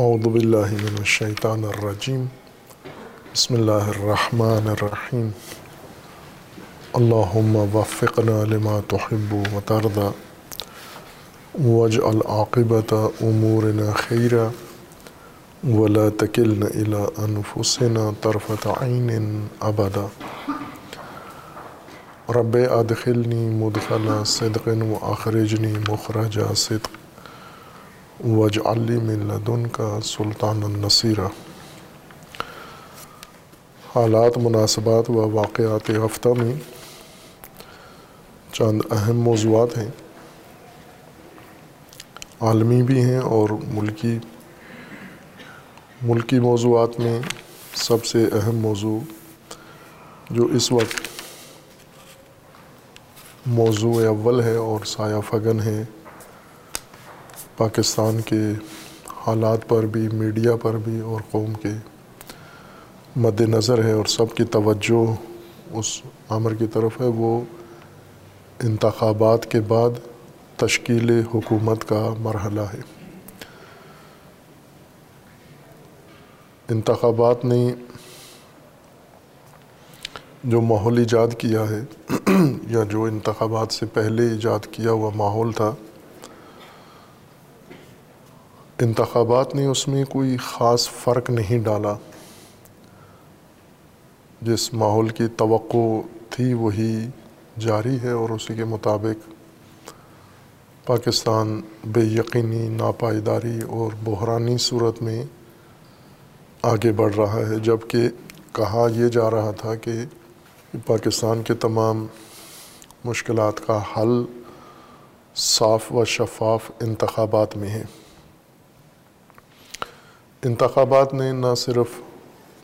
اعوذ باللہ من الشیطان الرجیم بسم اللہ الرحمن الرحیم اللہم وفقنا لما تحب و ترضى واجعل عاقبت امورنا خیرا ولا تکلنا الى انفسنا طرفت عین ابدا رب ادخلنی مدخل صدق و اخرجنی مخرج صدق. وجعل لی من لدن کا سلطان النصیرہ حالات، مناسبات و واقعات ہفتہ میں چند اہم موضوعات ہیں۔ عالمی بھی ہیں اور ملکی ملکی موضوعات میں سب سے اہم موضوع جو اس وقت موضوع اول ہے اور سایہ فگن ہے پاکستان کے حالات پر بھی، میڈیا پر بھی اور قوم کے مد نظر ہے اور سب کی توجہ اس عمر کی طرف ہے، وہ انتخابات کے بعد تشکیل حکومت کا مرحلہ ہے۔ انتخابات نے جو ماحول ایجاد کیا ہے یا جو انتخابات سے پہلے ایجاد کیا ہوا ماحول تھا انتخابات نے اس میں کوئی خاص فرق نہیں ڈالا۔ جس ماحول کی توقع تھی وہی جاری ہے اور اسی کے مطابق پاکستان بے یقینی، ناپائیداری اور بحرانی صورت میں آگے بڑھ رہا ہے۔ جبکہ کہا یہ جا رہا تھا کہ پاکستان کے تمام مشکلات کا حل صاف و شفاف انتخابات میں ہے۔ انتخابات نے نہ صرف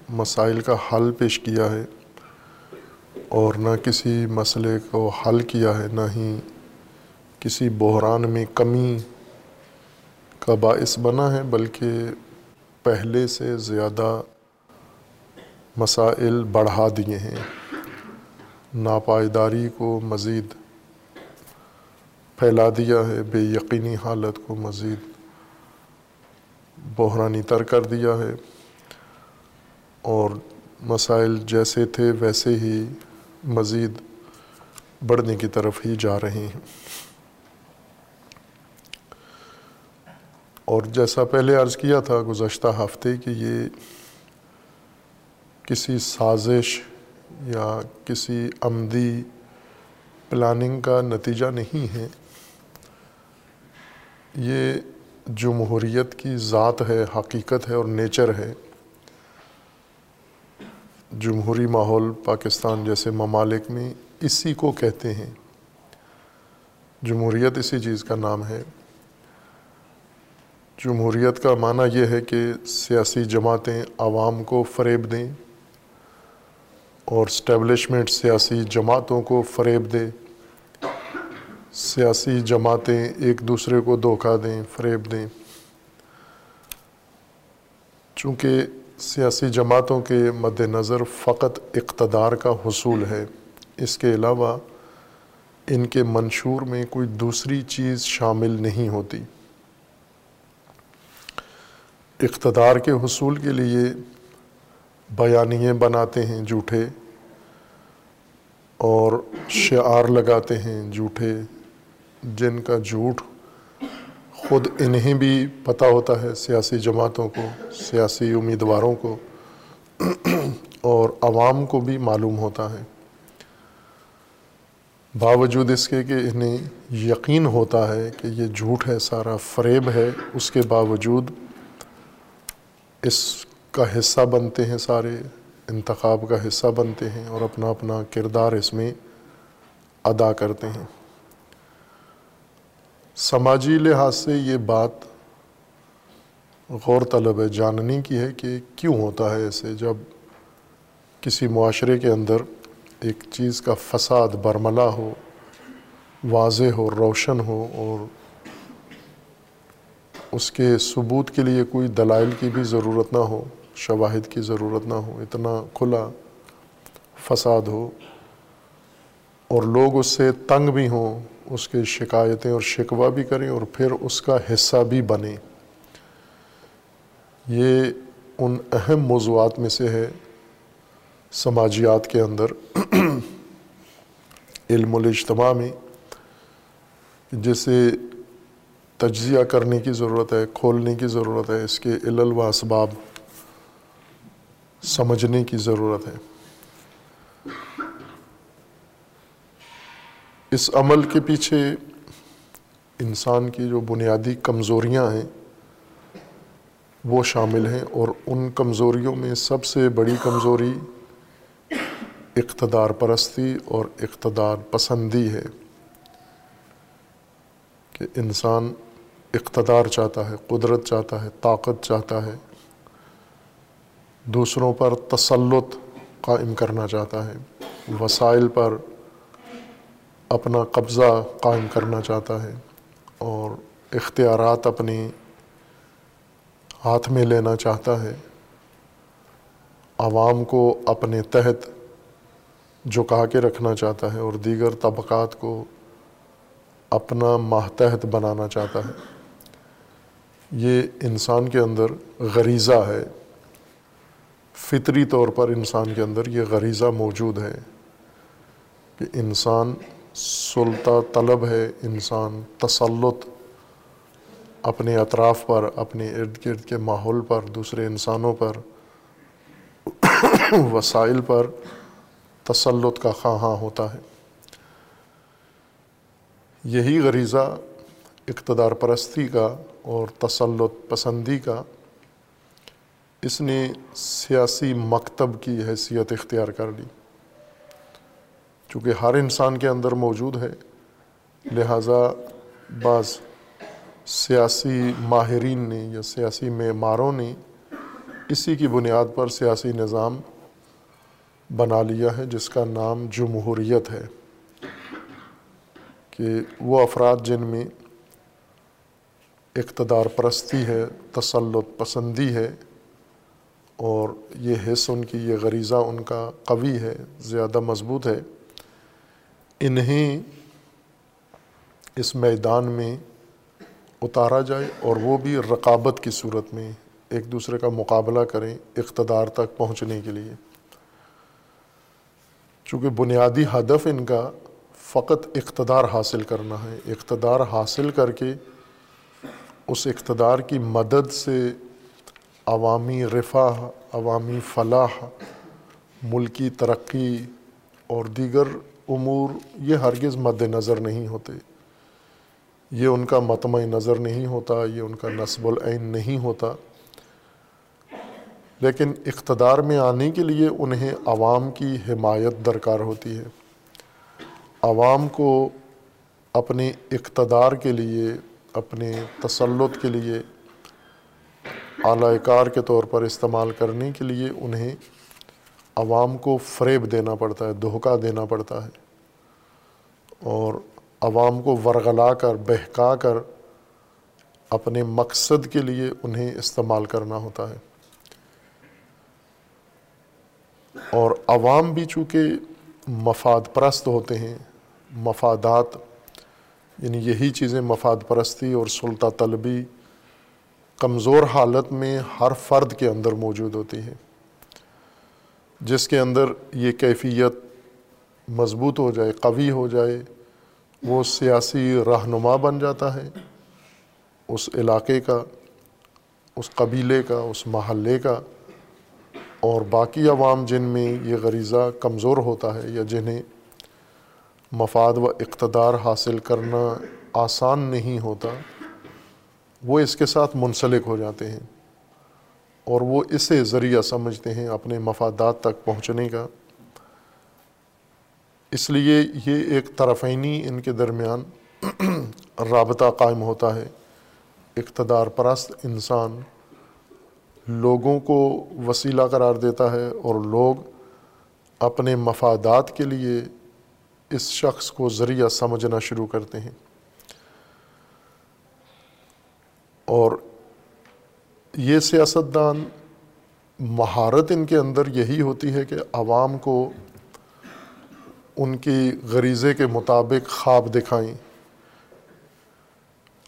مسائل کا حل پیش کیا ہے اور نہ کسی مسئلے کو حل کیا ہے، نہ ہی کسی بحران میں کمی کا باعث بنا ہے، بلکہ پہلے سے زیادہ مسائل بڑھا دیے ہیں۔ ناپائیداری کو مزید پھیلا دیا ہے، بے یقینی حالت کو مزید بحرانی تر کر دیا ہے۔ اور مسائل جیسے تھے ویسے ہی مزید بڑھنے کی طرف ہی جا رہے ہیں۔ اور جیسا پہلے عرض کیا تھا، گزشتہ ہفتے کہ یہ کسی سازش یا کسی عمدی پلاننگ کا نتیجہ نہیں ہے۔ یہ جمہوریت کی ذات ہے، حقیقت ہے اور نیچر ہے، جمہوری ماحول پاکستان جیسے ممالک میں اسی کو کہتے ہیں۔ جمہوریت اسی چیز کا نام ہے۔ جمہوریت کا معنی یہ ہے کہ سیاسی جماعتیں عوام کو فریب دیں اور اسٹیبلشمنٹ سیاسی جماعتوں کو فریب دے۔ سیاسی جماعتیں ایک دوسرے کو دھوکہ دیں، فریب دیں۔ چونکہ سیاسی جماعتوں کے مد نظر فقط اقتدار کا حصول ہے، اس کے علاوہ ان کے منشور میں کوئی دوسری چیز شامل نہیں ہوتی۔ اقتدار کے حصول کے لیے بیانیے بناتے ہیں جھوٹے اور شعار لگاتے ہیں جھوٹے۔ جن کا جھوٹ خود انہیں بھی پتہ ہوتا ہے، سیاسی جماعتوں کو، سیاسی امیدواروں کو، اور عوام کو بھی معلوم ہوتا ہے۔ باوجود اس کے کہ انہیں یقین ہوتا ہے کہ یہ جھوٹ ہے، سارا فریب ہے، اس کے باوجود اس کا حصہ بنتے ہیں سارے، انتخاب کا حصہ بنتے ہیں اور اپنا اپنا کردار اس میں ادا کرتے ہیں۔ سماجی لحاظ سے یہ بات غور طلب ہے جاننے کی ہے کہ کیوں ہوتا ہے ایسے جب کسی معاشرے کے اندر ایک چیز کا فساد برملا ہو، واضح ہو، روشن ہو اور اس کے ثبوت کے لیے کوئی دلائل کی بھی ضرورت نہ ہو، شواہد کی ضرورت نہ ہو، اتنا کھلا فساد ہو اور لوگ اس سے تنگ بھی ہوں اس کے شکایتیں اور شکوہ بھی کریں اور پھر اس کا حصہ بھی بنے یہ ان اہم موضوعات میں سے ہے سماجیات کے اندر، علم الاجتماع میں، جسے تجزیہ کرنے کی ضرورت ہے، کھولنے کی ضرورت ہے، اس کے علل و اسباب سمجھنے کی ضرورت ہے۔ اس عمل کے پیچھے انسان کی جو بنیادی کمزوریاں ہیں، وہ شامل ہیں اور ان کمزوریوں میں سب سے بڑی کمزوری اقتدار پرستی اور اقتدار پسندی ہے کہ انسان اقتدار چاہتا ہے، قدرت چاہتا ہے، طاقت چاہتا ہے، دوسروں پر تسلط قائم کرنا چاہتا ہے، وسائل پر اپنا قبضہ قائم کرنا چاہتا ہے اور اختیارات اپنی ہاتھ میں لینا چاہتا ہے۔ عوام کو اپنے تحت جھکا کے رکھنا چاہتا ہے اور دیگر طبقات کو اپنا ماتحت بنانا چاہتا ہے۔ یہ انسان کے اندر غریزہ ہے۔ فطری طور پر انسان کے اندر یہ غریزہ موجود ہے کہ انسان سلطہ طلب ہے انسان تسلط اپنے اطراف پر، اپنے ارد گرد کے ماحول پر، دوسرے انسانوں پر، وسائل پر تسلط کا خواہاں ہوتا ہے۔ یہی غریزہ اقتدار پرستی کا اور تسلط پسندی کا اس نے سیاسی مکتب کی حیثیت اختیار کر لی۔ چونکہ ہر انسان کے اندر موجود ہے، لہٰذا بعض سیاسی ماہرین نے یا سیاسی معماروں نے اسی کی بنیاد پر سیاسی نظام بنا لیا ہے، جس کا نام جمہوریت ہے کہ وہ افراد جن میں اقتدار پرستی ہے، تسلط پسندی ہے اور یہ حص ان کی، یہ غریزہ ان کا قوی ہے، زیادہ مضبوط ہے۔ انہیں اس میدان میں اتارا جائے اور وہ بھی رقابت کی صورت میں ایک دوسرے کا مقابلہ کریں اقتدار تک پہنچنے کے لیے۔ چونکہ بنیادی ہدف ان کا فقط اقتدار حاصل کرنا ہے۔ اقتدار حاصل کر کے اس اقتدار کی مدد سے عوامی رفاہ، عوامی فلاح، ملکی ترقی اور دیگر امور یہ ہرگز مد نظر نہیں ہوتے۔ یہ ان کا متمع نظر نہیں ہوتا، یہ ان کا نصب العین نہیں ہوتا۔ لیکن اقتدار میں آنے کے لیے انہیں عوام کی حمایت درکار ہوتی ہے۔ عوام کو اپنے اقتدار کے لیے، اپنے تسلط کے لیے اعلی کار کے طور پر استعمال کرنے کے لیے انہیں عوام کو فریب دینا پڑتا ہے، دھوکہ دینا پڑتا ہے۔ اور عوام کو ورغلا کر، بہکا کر اپنے مقصد کے لیے انہیں استعمال کرنا ہوتا ہے۔ اور عوام بھی چونکہ مفاد پرست ہوتے ہیں، مفادات یعنی یہی چیزیں مفاد پرستی اور سلطہ طلبی کمزور حالت میں ہر فرد کے اندر موجود ہوتی ہے جس کے اندر یہ کیفیت مضبوط ہو جائے، قوی ہو جائے، وہ سیاسی رہنما بن جاتا ہے۔ اس علاقے کا، اس قبیلے کا، اس محلے کا۔ اور باقی عوام جن میں یہ غریزہ کمزور ہوتا ہے یا جنہیں مفاد و اقتدار حاصل کرنا آسان نہیں ہوتا، وہ اس کے ساتھ منسلک ہو جاتے ہیں۔ اور وہ اسے ذریعہ سمجھتے ہیں اپنے مفادات تک پہنچنے کا۔ اس لیے یہ ایک طرفینی ان کے درمیان رابطہ قائم ہوتا ہے۔ اقتدار پرست انسان لوگوں کو وسیلہ قرار دیتا ہے اور لوگ اپنے مفادات کے لیے اس شخص کو ذریعہ سمجھنا شروع کرتے ہیں۔ اور یہ سیاستدان مہارت ان کے اندر یہی ہوتی ہے کہ عوام کو ان کی غریزے کے مطابق خواب دکھائیں۔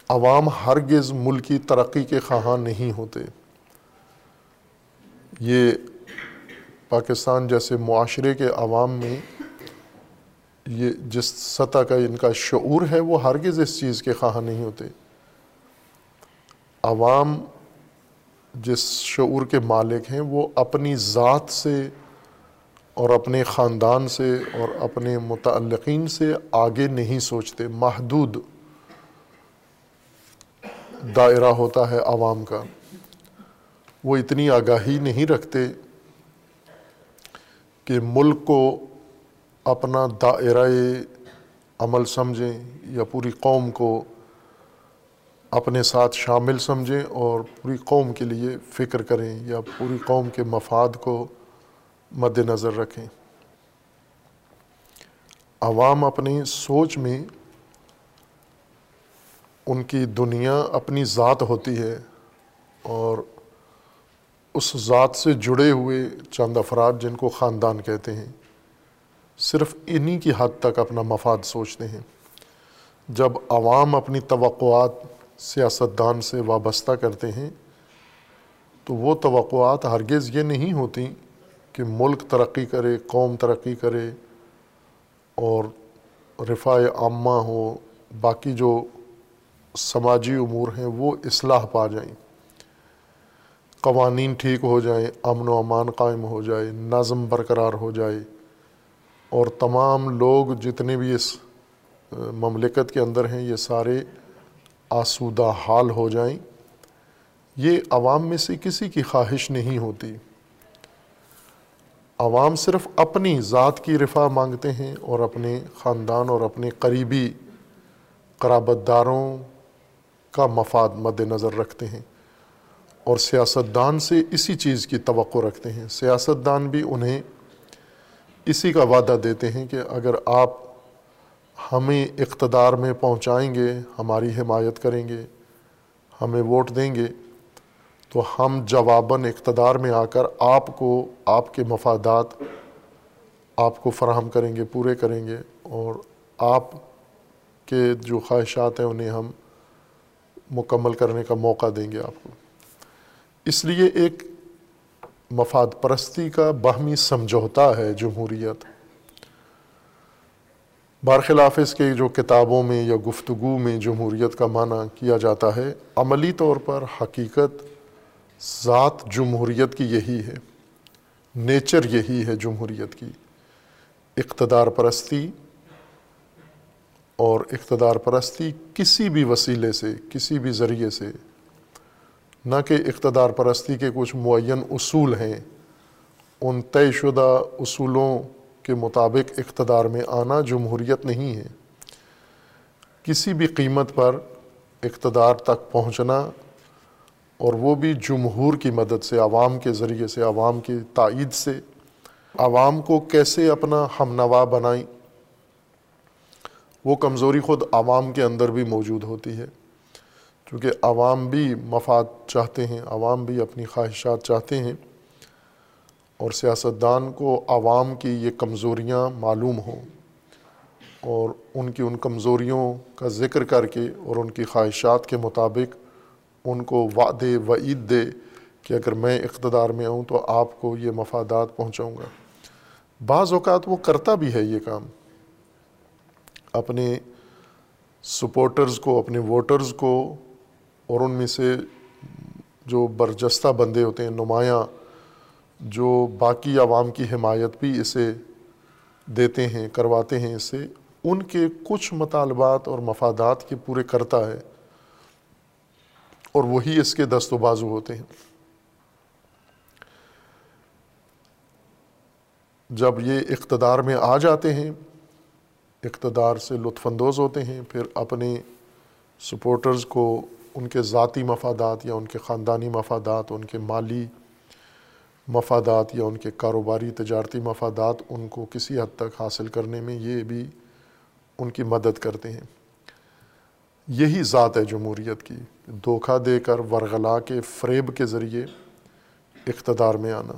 عوام ہرگز ملکی ترقی کے خواہاں نہیں ہوتے۔ یہ پاکستان جیسے معاشرے کے عوام میں یہ جس سطح کا ان کا شعور ہے وہ ہرگز اس چیز کے خواہاں نہیں ہوتے۔ عوام جس شعور کے مالک ہیں، وہ اپنی ذات سے اور اپنے خاندان سے اور اپنے متعلقین سے آگے نہیں سوچتے، محدود دائرہ ہوتا ہے عوام کا۔ وہ اتنی آگاہی نہیں رکھتے کہ ملک کو اپنا دائرہ عمل سمجھیں یا پوری قوم کو اپنے ساتھ شامل سمجھیں اور پوری قوم کے لیے فکر کریں یا پوری قوم کے مفاد کو مد نظر رکھیں۔ عوام اپنی سوچ میں ان کی دنیا اپنی ذات ہوتی ہے اور اس ذات سے جڑے ہوئے چند افراد جن کو خاندان کہتے ہیں، صرف انہی کی حد تک اپنا مفاد سوچتے ہیں۔ جب عوام اپنی توقعات سیاستدان سے وابستہ کرتے ہیں، تو وہ توقعات ہرگز یہ نہیں ہوتی کہ ملک ترقی کرے، قوم ترقی کرے اور رفاع عامہ ہو، باقی جو سماجی امور ہیں وہ اصلاح پا جائیں۔ قوانین ٹھیک ہو جائیں، امن و امان قائم ہو جائے، نظم برقرار ہو جائے اور تمام لوگ جتنے بھی اس مملکت کے اندر ہیں، یہ سارے آسودہ حال ہو جائیں، یہ عوام میں سے کسی کی خواہش نہیں ہوتی۔ عوام صرف اپنی ذات کی رفع مانگتے ہیں اور اپنے خاندان اور اپنے قریبی قرابت داروں کا مفاد مد نظر رکھتے ہیں اور سیاستدان سے اسی چیز کی توقع رکھتے ہیں۔ سیاستدان بھی انہیں اسی کا وعدہ دیتے ہیں کہ اگر آپ ہمیں اقتدار میں پہنچائیں گے، ہماری حمایت کریں گے، ہمیں ووٹ دیں گے، تو ہم جواباً اقتدار میں آ کر آپ کو، آپ کے مفادات آپ کو فراہم کریں گے، پورے کریں گے اور آپ کے جو خواہشات ہیں انہیں ہم مکمل کرنے کا موقع دیں گے آپ کو۔ اس لیے ایک مفاد پرستی کا باہمی سمجھوتا ہے جمہوریت۔ برخلاف اس کے جو کتابوں میں یا گفتگو میں جمہوریت کا معنی کیا جاتا ہے، عملی طور پر حقیقت ذات جمہوریت کی یہی ہے، نیچر یہی ہے جمہوریت کی۔ اقتدار پرستی اور اقتدار پرستی کسی بھی وسیلے سے، کسی بھی ذریعے سے، نہ کہ اقتدار پرستی کے کچھ معین اصول ہیں، ان طے شدہ اصولوں کے مطابق اقتدار میں آنا جمہوریت نہیں ہے۔ کسی بھی قیمت پر اقتدار تک پہنچنا اور وہ بھی جمہور کی مدد سے، عوام کے ذریعے سے، عوام کی تائید سے۔ عوام کو کیسے اپنا ہم نوا بنائیں؟ وہ کمزوری خود عوام کے اندر بھی موجود ہوتی ہے۔ کیونکہ عوام بھی مفاد چاہتے ہیں، عوام بھی اپنی خواہشات چاہتے ہیں۔ اور سیاستدان کو عوام کی یہ کمزوریاں معلوم ہوں اور ان کی ان کمزوریوں کا ذکر کر کے اور ان کی خواہشات کے مطابق ان کو وعدے وعید دے کہ اگر میں اقتدار میں آؤں تو آپ کو یہ مفادات پہنچاؤں گا۔ بعض اوقات وہ کرتا بھی ہے یہ کام۔ اپنے سپورٹرز کو، اپنے ووٹرز کو اور ان میں سے جو برجستہ بندے ہوتے ہیں، نمایاں جو باقی عوام کی حمایت بھی اسے دیتے ہیں، کرواتے ہیں اسے، ان کے کچھ مطالبات اور مفادات کے پورے کرتا ہے اور وہی اس کے دست و بازو ہوتے ہیں۔ جب یہ اقتدار میں آ جاتے ہیں، اقتدار سے لطف اندوز ہوتے ہیں، پھر اپنے سپورٹرز کو ان کے ذاتی مفادات یا ان کے خاندانی مفادات، ان کے مالی مفادات یا ان کے کاروباری تجارتی مفادات ان کو کسی حد تک حاصل کرنے میں یہ بھی ان کی مدد کرتے ہیں۔ یہی ذات ہے جمہوریت کی۔ دھوکہ دے کر ورغلا کے فریب کے ذریعے اقتدار میں آنا۔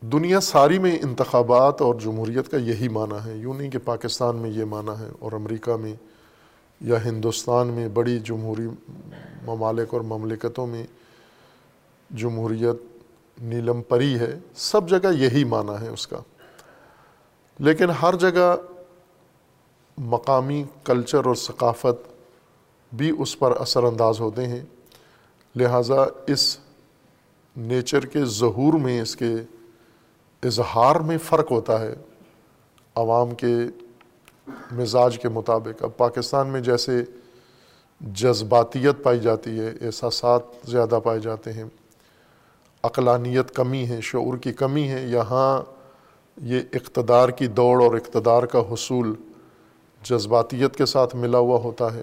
دنیا ساری میں انتخابات اور جمہوریت کا یہی معنی ہے۔ یوں نہیں کہ پاکستان میں یہ معنی ہے اور امریکہ میں یا ہندوستان میں بڑی جمہوری ممالک اور مملکتوں میں جمہوریت نیلم پری ہے، سب جگہ یہی معنی ہے اس کا۔ لیکن ہر جگہ مقامی کلچر اور ثقافت بھی اس پر اثر انداز ہوتے ہیں۔ لہٰذا اس نیچر کے ظہور میں اس کے اظہار میں فرق ہوتا ہے۔ عوام کے مزاج کے مطابق۔ اب پاکستان میں جیسے جذباتیت پائی جاتی ہے، احساسات زیادہ پائے جاتے ہیں، عقلانیت کمی ہے، شعور کی کمی ہے، یہاں یہ اقتدار کی دوڑ اور اقتدار کا حصول جذباتیت کے ساتھ ملا ہوا ہوتا ہے۔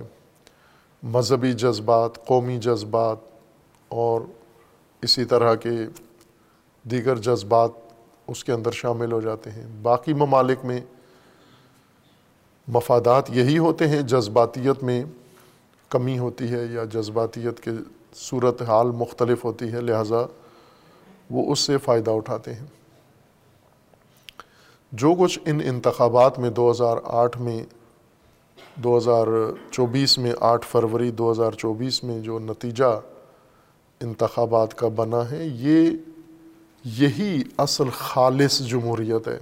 مذہبی جذبات، قومی جذبات اور اسی طرح کے دیگر جذبات اس کے اندر شامل ہو جاتے ہیں۔ باقی ممالک میں مفادات یہی ہوتے ہیں جذباتیت میں کمی ہوتی ہے یا جذباتیت کے صورت حال مختلف ہوتی ہے، لہٰذا وہ اس سے فائدہ اٹھاتے ہیں۔ جو کچھ ان انتخابات میں دو ہزار آٹھ میں، دو ہزار چوبیس میں، آٹھ فروری دو ہزار چوبیس میں جو نتیجہ انتخابات کا بنا ہے، یہ یہی اصل خالص جمہوریت ہے۔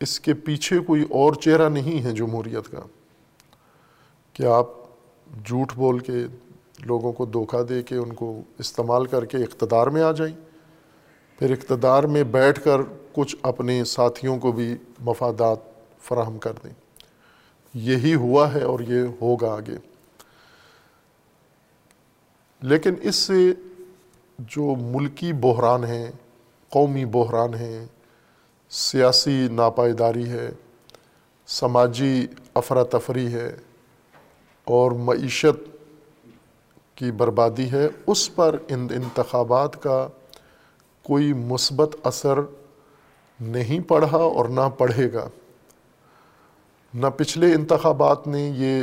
اس کے پیچھے کوئی اور چہرہ نہیں ہے جمہوریت کا کہ آپ جھوٹ بول کے لوگوں کو دھوکہ دے کے ان کو استعمال کر کے اقتدار میں آ جائیں۔ پھر اقتدار میں بیٹھ کر کچھ اپنے ساتھیوں کو بھی مفادات فراہم کر دیں۔ یہی ہوا ہے اور یہ ہوگا آگے۔ لیکن اس سے جو ملکی بحران ہیں، قومی بحران ہیں سیاسی ناپائیداری ہے، سماجی افراتفری ہے اور معیشت کی بربادی ہے، اس پر ان انتخابات کا کوئی مثبت اثر نہیں پڑھا اور نہ پڑھے گا۔ نہ پچھلے انتخابات نے یہ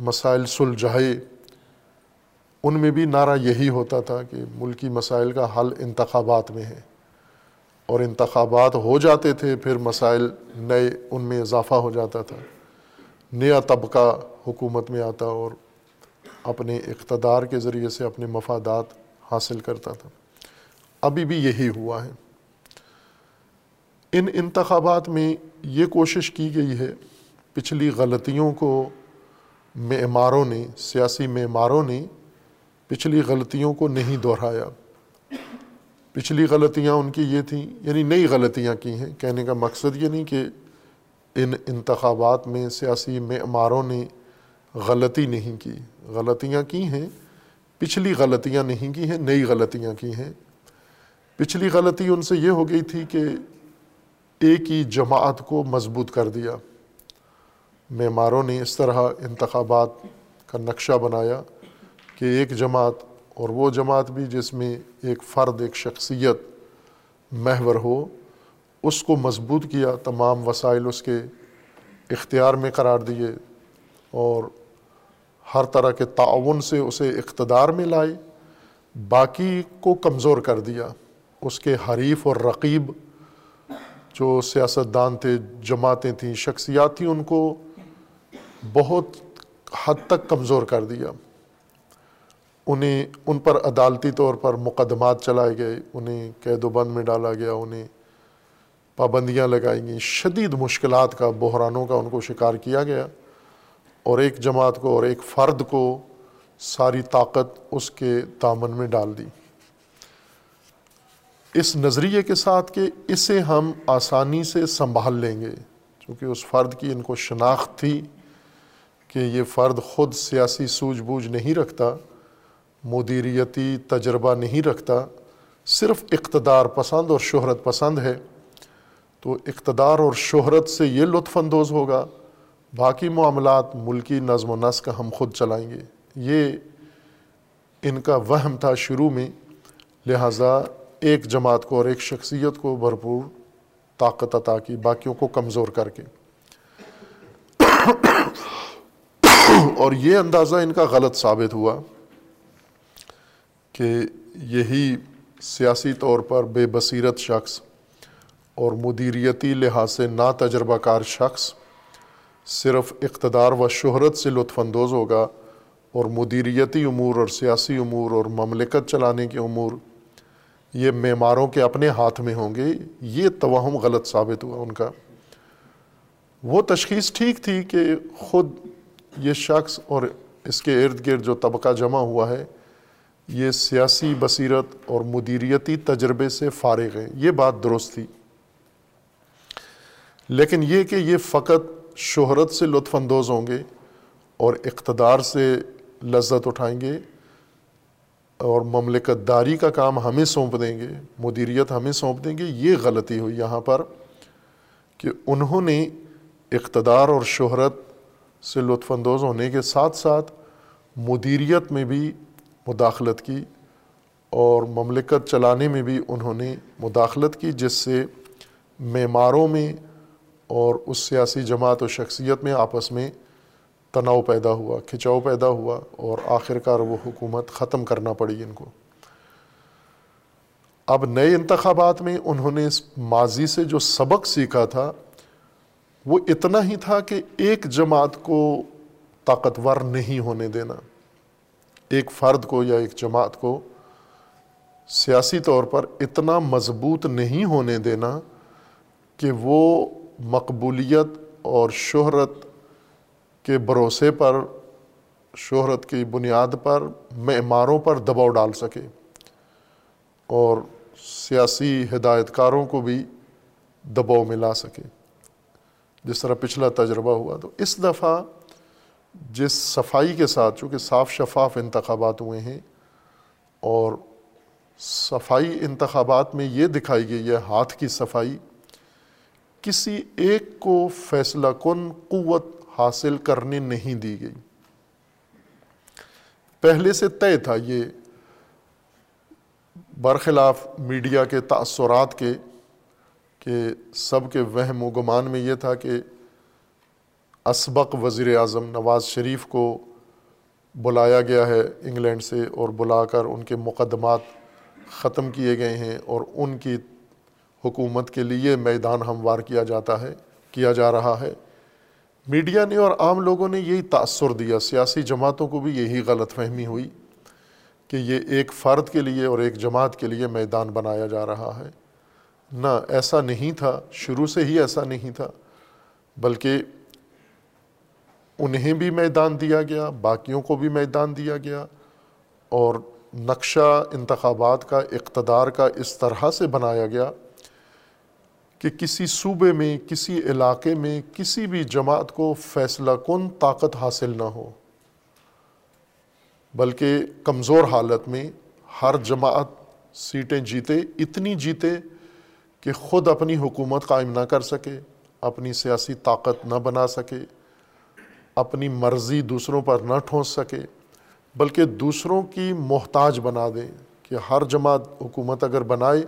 مسائل سلجھائے۔ ان میں بھی نعرہ یہی ہوتا تھا کہ ملکی مسائل کا حل انتخابات میں ہے۔ اور انتخابات ہو جاتے تھے، پھر مسائل نئے ان میں اضافہ ہو جاتا تھا۔ نیا طبقہ حکومت میں آتا اور اپنے اقتدار کے ذریعے سے اپنے مفادات حاصل کرتا تھا۔ ابھی بھی یہی ہوا ہے۔ ان انتخابات میں یہ کوشش کی گئی ہے، پچھلی غلطیوں کو معماروں نے، سیاسی معماروں نے پچھلی غلطیوں کو نہیں دہرایا۔ پچھلی غلطیاں ان کی یہ تھیں یعنی نئی غلطیاں کی ہیں۔ کہنے کا مقصد یہ نہیں کہ ان انتخابات میں، سیاسی معماروں نے غلطی نہیں کی۔ غلطیاں کی ہیں، پچھلی غلطیاں نہیں کی ہیں، نئی غلطیاں کی ہیں۔ پچھلی غلطی ان سے یہ ہو گئی تھی کہ ایک ہی جماعت کو مضبوط کر دیا۔ معماروں نے اس طرح انتخابات کا نقشہ بنایا کہ ایک جماعت اور وہ جماعت بھی جس میں ایک فرد، ایک شخصیت محور ہو، اس کو مضبوط کیا، تمام وسائل اس کے اختیار میں قرار دیے اور ہر طرح کے تعاون سے اسے اقتدار میں لائے باقی کو کمزور کر دیا۔ اس کے حریف اور رقیب جو سیاستدان تھے، جماعتیں تھیں، شخصیات تھیں، ان کو بہت حد تک کمزور کر دیا۔ انہیں ان پر عدالتی طور پر مقدمات چلائے گئے، انہیں قید و بند میں ڈالا گیا، انہیں پابندیاں لگائی گئیں۔ شدید مشکلات کا، بحرانوں کا ان کو شکار کیا گیا اور ایک جماعت کو اور ایک فرد کو ساری طاقت اس کے دامن میں ڈال دی۔ اس نظریے کے ساتھ کہ اسے ہم آسانی سے سنبھال لیں گے، چونکہ اس فرد کی ان کو شناخت تھی کہ یہ فرد خود سیاسی سوجھ بوجھ نہیں رکھتا۔ مدیریتی تجربہ نہیں رکھتا، صرف اقتدار پسند اور شہرت پسند ہے، تو اقتدار اور شہرت سے یہ لطف اندوز ہوگا، باقی معاملات ملکی نظم و نسق ہم خود چلائیں گے۔ یہ ان کا وہم تھا شروع میں، لہٰذا ایک جماعت کو اور ایک شخصیت کو بھرپور طاقت عطا کی، باقیوں کو کمزور کر کے۔ اور یہ اندازہ ان کا غلط ثابت ہوا۔ کہ یہی سیاسی طور پر بے بصیرت شخص اور مدیریتی لحاظ سے نا تجربہ کار شخص صرف اقتدار و شہرت سے لطف اندوز ہوگا اور مدیریتی امور اور سیاسی امور اور مملکت چلانے کے امور یہ معماروں کے اپنے ہاتھ میں ہوں گے، یہ توہم غلط ثابت ہوا ان کا۔ وہ تشخیص ٹھیک تھی کہ خود یہ شخص اور اس کے ارد گرد جو طبقہ جمع ہوا ہے یہ سیاسی بصیرت اور مدیریتی تجربے سے فارغ ہے یہ بات درست تھی۔ لیکن یہ کہ یہ فقط شہرت سے لطف اندوز ہوں گے اور اقتدار سے لذت اٹھائیں گے اور مملکت داری کا کام ہمیں سونپ دیں گے، مدیریت ہمیں سونپ دیں گے، یہ غلطی ہوئی یہاں پر کہ انہوں نے اقتدار اور شہرت سے لطف اندوز ہونے کے ساتھ ساتھ مدیریت میں بھی مداخلت کی اور مملکت چلانے میں بھی انہوں نے مداخلت کی، جس سے معماروں میں اور اس سیاسی جماعت و شخصیت میں آپس میں تناؤ پیدا ہوا، کھچاؤ پیدا ہوا اور آخر کار وہ حکومت ختم کرنا پڑی ان کو۔ اب نئے انتخابات میں انہوں نے اس ماضی سے جو سبق سیکھا تھا، وہ اتنا ہی تھا کہ ایک جماعت کو طاقتور نہیں ہونے دینا۔ ایک فرد کو یا ایک جماعت کو سیاسی طور پر اتنا مضبوط نہیں ہونے دینا کہ وہ مقبولیت اور شہرت کے بھروسے پر، شہرت کی بنیاد پر، معماروں پر دباؤ ڈال سکے۔ اور سیاسی ہدایت کاروں کو بھی دباؤ میں لا سکے۔ جس طرح پچھلا تجربہ ہوا تو اس دفعہ جس صفائی کے ساتھ، چونکہ صاف شفاف انتخابات ہوئے ہیں، اور صفائی انتخابات میں یہ دکھائی گئی ہے، ہاتھ کی صفائی، کسی ایک کو فیصلہ کن قوت حاصل کرنے نہیں دی گئی۔ پہلے سے طے تھا یہ برخلاف میڈیا کے تأثرات کے، کہ سب کے وہم و گمان میں یہ تھا کہ اسبق وزیر اعظم نواز شریف کو بلایا گیا ہے انگلینڈ سے اور بلا کر ان کے مقدمات ختم کیے گئے ہیں اور ان کی حکومت کے لیے میدان ہموار کیا جاتا ہے، کیا جا رہا ہے۔ میڈیا نے اور عام لوگوں نے یہی تأثر دیا۔ سیاسی جماعتوں کو بھی یہی غلط فہمی ہوئی کہ یہ ایک فرد کے لیے اور ایک جماعت کے لیے میدان بنایا جا رہا ہے۔ نہ ایسا نہیں تھا، شروع سے ہی ایسا نہیں تھا، بلکہ انہیں بھی میدان دیا گیا، باقیوں کو بھی میدان دیا گیا۔ اور نقشہ انتخابات کا، اقتدار کا اس طرح سے بنایا گیا کہ کسی صوبے میں، کسی علاقے میں، کسی بھی جماعت کو فیصلہ کن طاقت حاصل نہ ہو۔ بلکہ کمزور حالت میں ہر جماعت سیٹیں جیتے، اتنی جیتے کہ خود اپنی حکومت قائم نہ کر سکے، اپنی سیاسی طاقت نہ بنا سکے۔ اپنی مرضی دوسروں پر نہ ٹھونس سکے، بلکہ دوسروں کی محتاج بنا دیں کہ ہر جماعت حکومت اگر بنائے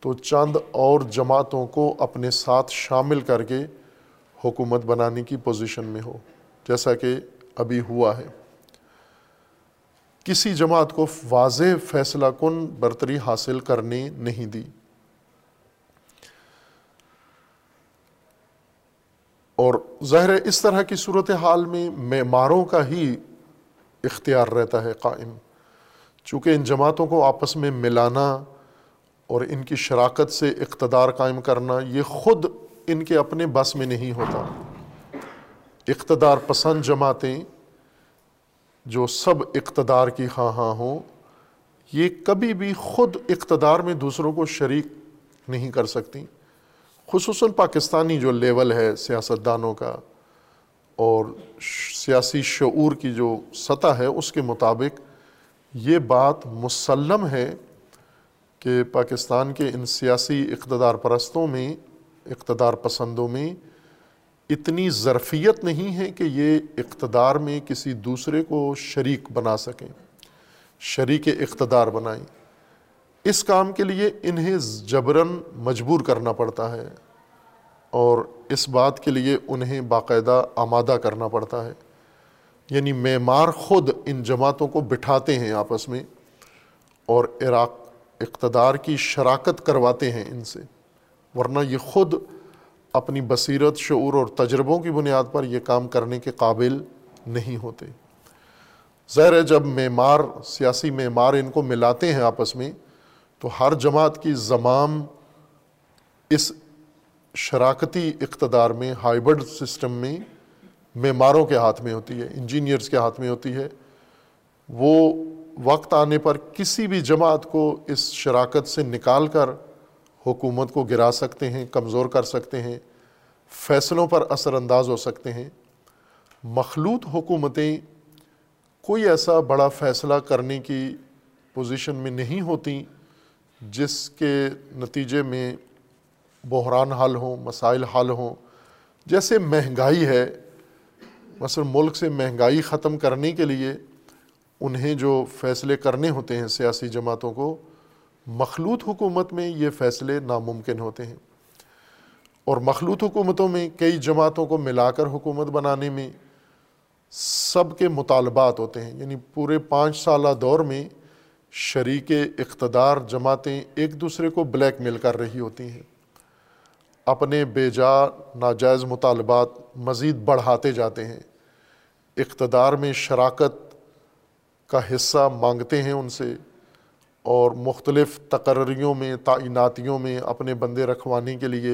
تو چند اور جماعتوں کو اپنے ساتھ شامل کر کے حکومت بنانے کی پوزیشن میں ہو، جیسا کہ ابھی ہوا ہے۔ کسی جماعت کو واضح فیصلہ کن برتری حاصل کرنے نہیں دی۔ اور ظاہر ہے اس طرح کی صورت حال میں معماروں کا ہی اختیار رہتا ہے قائم۔ چونکہ ان جماعتوں کو آپس میں ملانا اور ان کی شراکت سے اقتدار قائم کرنا، یہ خود ان کے اپنے بس میں نہیں ہوتا۔ اقتدار پسند جماعتیں جو سب اقتدار کی ہاں ہاں ہوں، یہ کبھی بھی خود اقتدار میں دوسروں کو شریک نہیں کر سکتی۔ خصوصاً پاکستانی جو لیول ہے سیاستدانوں کا اور سیاسی شعور کی جو سطح ہے اس کے مطابق یہ بات مسلم ہے کہ پاکستان کے ان سیاسی اقتدار پرستوں میں، اقتدار پسندوں میں اتنی ظرفیت نہیں ہے کہ یہ اقتدار میں کسی دوسرے کو شریک بنا سکیں، شریک اقتدار بنائیں۔ اس کام کے لیے انہیں جبراً مجبور کرنا پڑتا ہے۔ اور اس بات کے لیے انہیں باقاعدہ آمادہ کرنا پڑتا ہے۔ یعنی معمار خود ان جماعتوں کو بٹھاتے ہیں آپس میں اور عراق اقتدار کی شراکت کرواتے ہیں ان سے۔ ورنہ یہ خود اپنی بصیرت، شعور اور تجربوں کی بنیاد پر یہ کام کرنے کے قابل نہیں ہوتے۔ ظاہر ہے، جب معمار، سیاسی معمار ان کو ملاتے ہیں آپس میں، تو ہر جماعت کی زمام اس شراکتی اقتدار میں، ہائیبرڈ سسٹم میں معماروں کے ہاتھ میں ہوتی ہے، انجینئرز کے ہاتھ میں ہوتی ہے۔ وہ وقت آنے پر کسی بھی جماعت کو اس شراکت سے نکال کر حکومت کو گرا سکتے ہیں، کمزور کر سکتے ہیں، فیصلوں پر اثر انداز ہو سکتے ہیں۔ مخلوط حکومتیں کوئی ایسا بڑا فیصلہ کرنے کی پوزیشن میں نہیں ہوتی جس کے نتیجے میں بحران حل ہوں، مسائل حل ہوں۔ جیسے مہنگائی ہے، مثلا ملک سے مہنگائی ختم کرنے کے لیے انہیں جو فیصلے کرنے ہوتے ہیں سیاسی جماعتوں کو، مخلوط حکومت میں یہ فیصلے ناممکن ہوتے ہیں۔ اور مخلوط حکومتوں میں کئی جماعتوں کو ملا کر حکومت بنانے میں سب کے مطالبات ہوتے ہیں۔ یعنی پورے پانچ سالہ دور میں شریک اقتدار جماعتیں ایک دوسرے کو بلیک میل کر رہی ہوتی ہیں۔ اپنے بے جا ناجائز مطالبات مزید بڑھاتے جاتے ہیں۔ اقتدار میں شراکت کا حصہ مانگتے ہیں ان سے اور مختلف تقرریوں میں، تعیناتیوں میں اپنے بندے رکھوانے کے لیے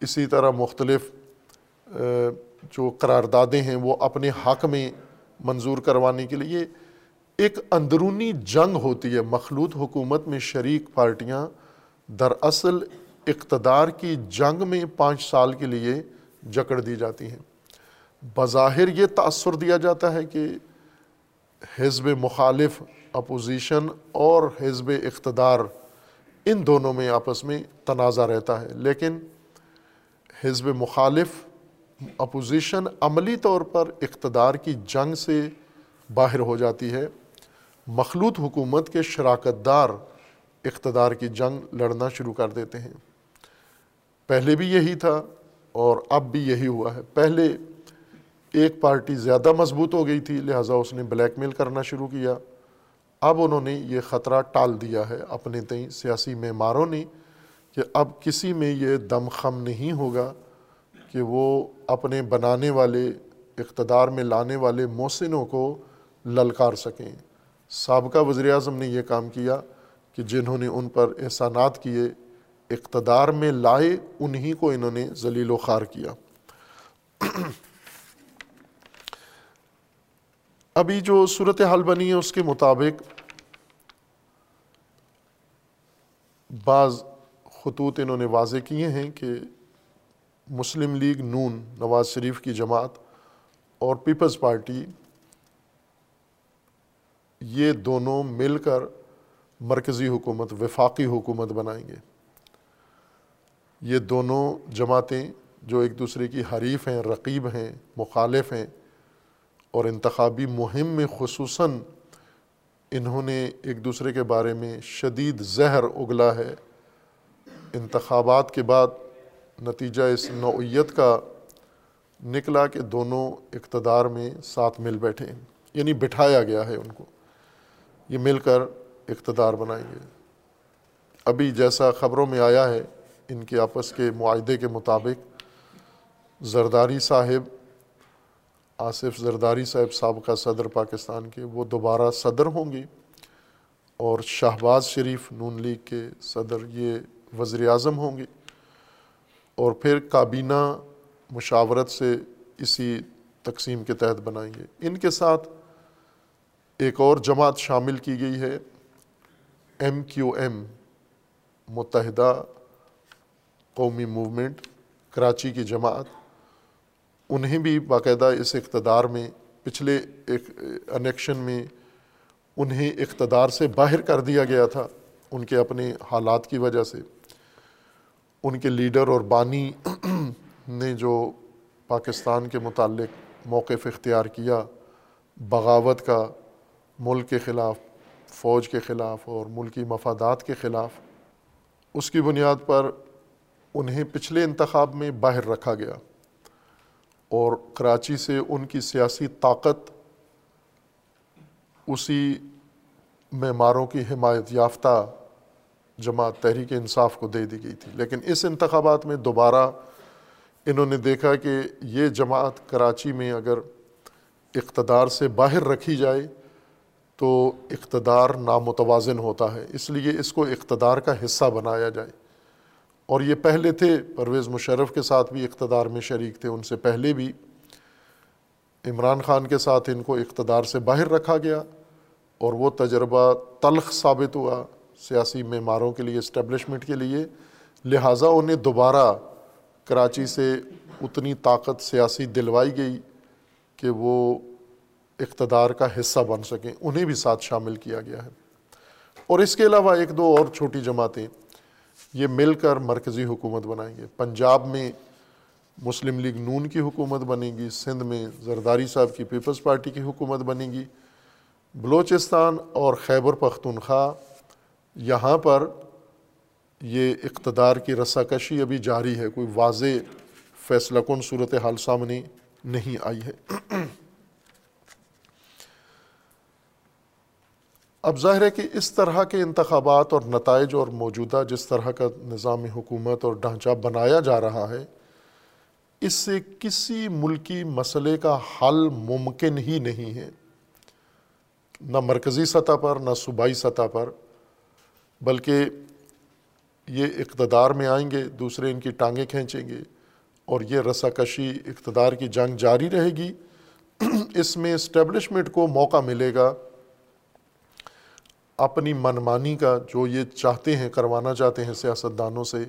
اسی طرح مختلف جو قراردادیں ہیں وہ اپنے حق میں منظور کروانے کے لیے ایک اندرونی جنگ ہوتی ہے۔ مخلوط حکومت میں شریک پارٹیاں دراصل اقتدار کی جنگ میں پانچ سال کے لیے جکڑ دی جاتی ہیں۔ بظاہر یہ تأثر دیا جاتا ہے کہ حزب مخالف اپوزیشن اور حزب اقتدار ان دونوں میں آپس میں تنازع رہتا ہے۔ لیکن حزب مخالف اپوزیشن عملی طور پر اقتدار کی جنگ سے باہر ہو جاتی ہے۔ مخلوط حکومت کے شراکت دار اقتدار کی جنگ لڑنا شروع کر دیتے ہیں۔ پہلے بھی یہی تھا اور اب بھی یہی ہوا ہے۔ پہلے ایک پارٹی زیادہ مضبوط ہو گئی تھی، لہٰذا اس نے بلیک میل کرنا شروع کیا۔ اب انہوں نے یہ خطرہ ٹال دیا ہے اپنے تئیں سیاسی معماروں نے کہ اب کسی میں یہ دم خم نہیں ہوگا کہ وہ اپنے بنانے والے، اقتدار میں لانے والے محسنوں کو للکار سکیں۔ سابقہ وزیر اعظم نے یہ کام کیا کہ جنہوں نے ان پر احسانات کیے اقتدار میں لائے، انہی کو انہوں نے ذلیل و خار کیا۔ ابھی جو صورت حال بنی ہے، اس کے مطابق بعض خطوط انہوں نے واضح کیے ہیں کہ مسلم لیگ نون نواز شریف کی جماعت اور پیپلز پارٹی، یہ دونوں مل کر مرکزی حکومت، وفاقی حکومت بنائیں گے۔ یہ دونوں جماعتیں جو ایک دوسرے کی حریف ہیں، رقیب ہیں، مخالف ہیں اور انتخابی مہم میں خصوصاً انہوں نے ایک دوسرے کے بارے میں شدید زہر اگلا ہے۔ انتخابات کے بعد نتیجہ اس نوعیت کا نکلا کہ دونوں اقتدار میں ساتھ مل بیٹھے یعنی بٹھایا گیا ہے ان کو۔ یہ مل کر اقتدار بنائیں گے۔ ابھی جیسا خبروں میں آیا ہے ان کے آپس کے معاہدے کے مطابق زرداری صاحب، آصف زرداری صاحب سابقہ صدر پاکستان کے، وہ دوبارہ صدر ہوں گے اور شہباز شریف نون لیگ کے صدر، یہ وزیر اعظم ہوں گے اور پھر کابینہ مشاورت سے اسی تقسیم کے تحت بنائیں گے۔ ان کے ساتھ ایک اور جماعت شامل کی گئی ہے، ایم کیو ایم متحدہ قومی موومنٹ، کراچی کی جماعت، انہیں بھی باقاعدہ اس اقتدار میں، پچھلے ایک انیکشن میں انہیں اقتدار سے باہر کر دیا گیا تھا، ان کے اپنے حالات کی وجہ سے۔ ان کے لیڈر اور بانی نے جو پاکستان کے متعلق موقف اختیار کیا، بغاوت کا، ملک کے خلاف، فوج کے خلاف اور ملکی مفادات کے خلاف، اس کی بنیاد پر انہیں پچھلے انتخاب میں باہر رکھا گیا اور کراچی سے ان کی سیاسی طاقت اسی معماروں کی حمایت یافتہ جماعت تحریک انصاف کو دے دی گئی تھی۔ لیکن اس انتخابات میں دوبارہ انہوں نے دیکھا کہ یہ جماعت کراچی میں اگر اقتدار سے باہر رکھی جائے تو اقتدار نامتوازن ہوتا ہے۔ اس لیے اس کو اقتدار کا حصہ بنایا جائے۔ اور یہ پہلے تھے، پرویز مشرف کے ساتھ بھی اقتدار میں شریک تھے، ان سے پہلے بھی۔ عمران خان کے ساتھ ان کو اقتدار سے باہر رکھا گیا اور وہ تجربہ تلخ ثابت ہوا سیاسی معماروں کے لیے اسٹیبلشمنٹ کے لیے۔ لہٰذا انہیں دوبارہ کراچی سے اتنی طاقت سیاسی دلوائی گئی کہ وہ اقتدار کا حصہ بن سکیں، انہیں بھی ساتھ شامل کیا گیا ہے۔ اور اس کے علاوہ ایک دو اور چھوٹی جماعتیں۔ یہ مل کر مرکزی حکومت بنائیں گے۔ پنجاب میں مسلم لیگ نون کی حکومت بنے گی، سندھ میں زرداری صاحب کی پیپلز پارٹی کی حکومت بنے گی، بلوچستان اور خیبر پختونخوا۔ یہاں پر یہ اقتدار کی رساکشی ابھی جاری ہے، کوئی واضح فیصلہ کن صورت حال سامنے نہیں آئی ہے۔ اب ظاہر ہے کہ اس طرح کے انتخابات اور نتائج اور موجودہ جس طرح کا نظام حکومت اور ڈھانچہ بنایا جا رہا ہے، اس سے کسی ملکی مسئلے کا حل ممکن ہی نہیں ہے۔ نہ مرکزی سطح پر، نہ صوبائی سطح پر، بلکہ یہ اقتدار میں آئیں گے، دوسرے ان کی ٹانگیں کھینچیں گے اور یہ رساکشی اقتدار کی جنگ جاری رہے گی۔ اس میں اسٹیبلشمنٹ کو موقع ملے گا۔ اپنی منمانی کا جو یہ چاہتے ہیں، کروانا چاہتے ہیں سیاستدانوں سے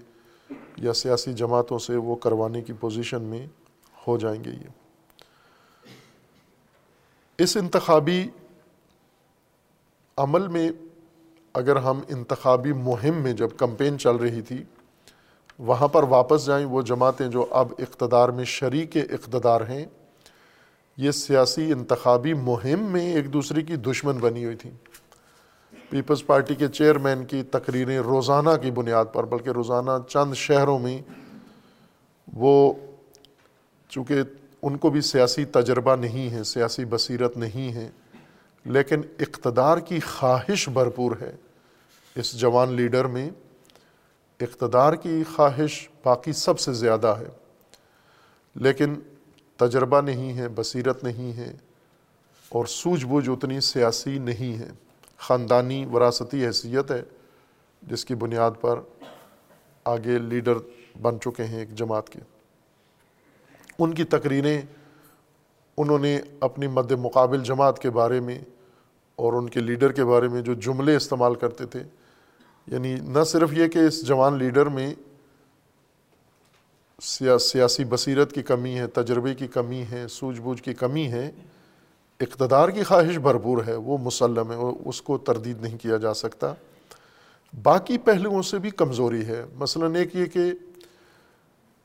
یا سیاسی جماعتوں سے، وہ کروانے کی پوزیشن میں ہو جائیں گے یہ۔ اس انتخابی عمل میں اگر ہم انتخابی مہم میں جب کمپین چل رہی تھی، وہاں پر واپس جائیں وہ جماعتیں جو اب اقتدار میں شریک اقتدار ہیں، یہ سیاسی انتخابی مہم میں ایک دوسرے کی دشمن بنی ہوئی تھیں۔ پیپلز پارٹی کے چیئرمین کی تقریریں روزانہ کی بنیاد پر، بلکہ روزانہ چند شہروں میں وہ چونکہ ان کو بھی سیاسی تجربہ نہیں ہے، سیاسی بصیرت نہیں ہے، لیکن اقتدار کی خواہش بھرپور ہے۔ اس جوان لیڈر میں اقتدار کی خواہش باقی سب سے زیادہ ہے۔ لیکن تجربہ نہیں ہے، بصیرت نہیں ہے اور سوجھ بوجھ اتنی سیاسی نہیں ہے۔ خاندانی وراثتی حیثیت ہے، جس کی بنیاد پر آگے لیڈر بن چکے ہیں ایک جماعت کے۔ ان کی تقریریں انہوں نے اپنی مد مقابل جماعت کے بارے میں اور ان کے لیڈر کے بارے میں جو جملے استعمال کرتے تھے یعنی نہ صرف یہ کہ اس جوان لیڈر میں سیاسی بصیرت کی کمی ہے، تجربے کی کمی ہے، سوجھ بوجھ کی کمی ہے اقتدار کی خواہش بھرپور ہے، وہ مسلم ہے، اس کو تردید نہیں کیا جا سکتا۔ باقی پہلوؤں سے بھی کمزوری ہے۔ مثلاً ایک یہ کہ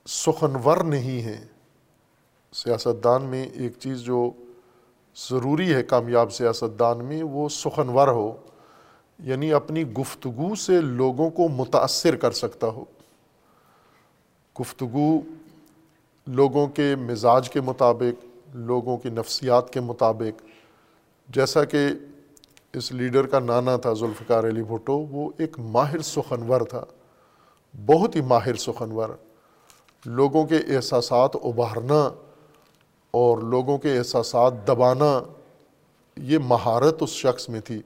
سخنور نہیں ہے سیاستدان میں ایک چیز جو ضروری ہے کامیاب سیاستدان میں، وہ سخنور ہو۔ یعنی اپنی گفتگو سے لوگوں کو متاثر کر سکتا ہو۔ گفتگو لوگوں کے مزاج کے مطابق لوگوں کی نفسیات کے مطابق، جیسا کہ اس لیڈر کا نانا تھا ذوالفقار علی بھٹو، وہ ایک ماہر سخنور تھا، بہت ہی ماہر سخنور۔ لوگوں کے احساسات ابھارنا اور لوگوں کے احساسات دبانا، یہ مہارت اس شخص میں تھی۔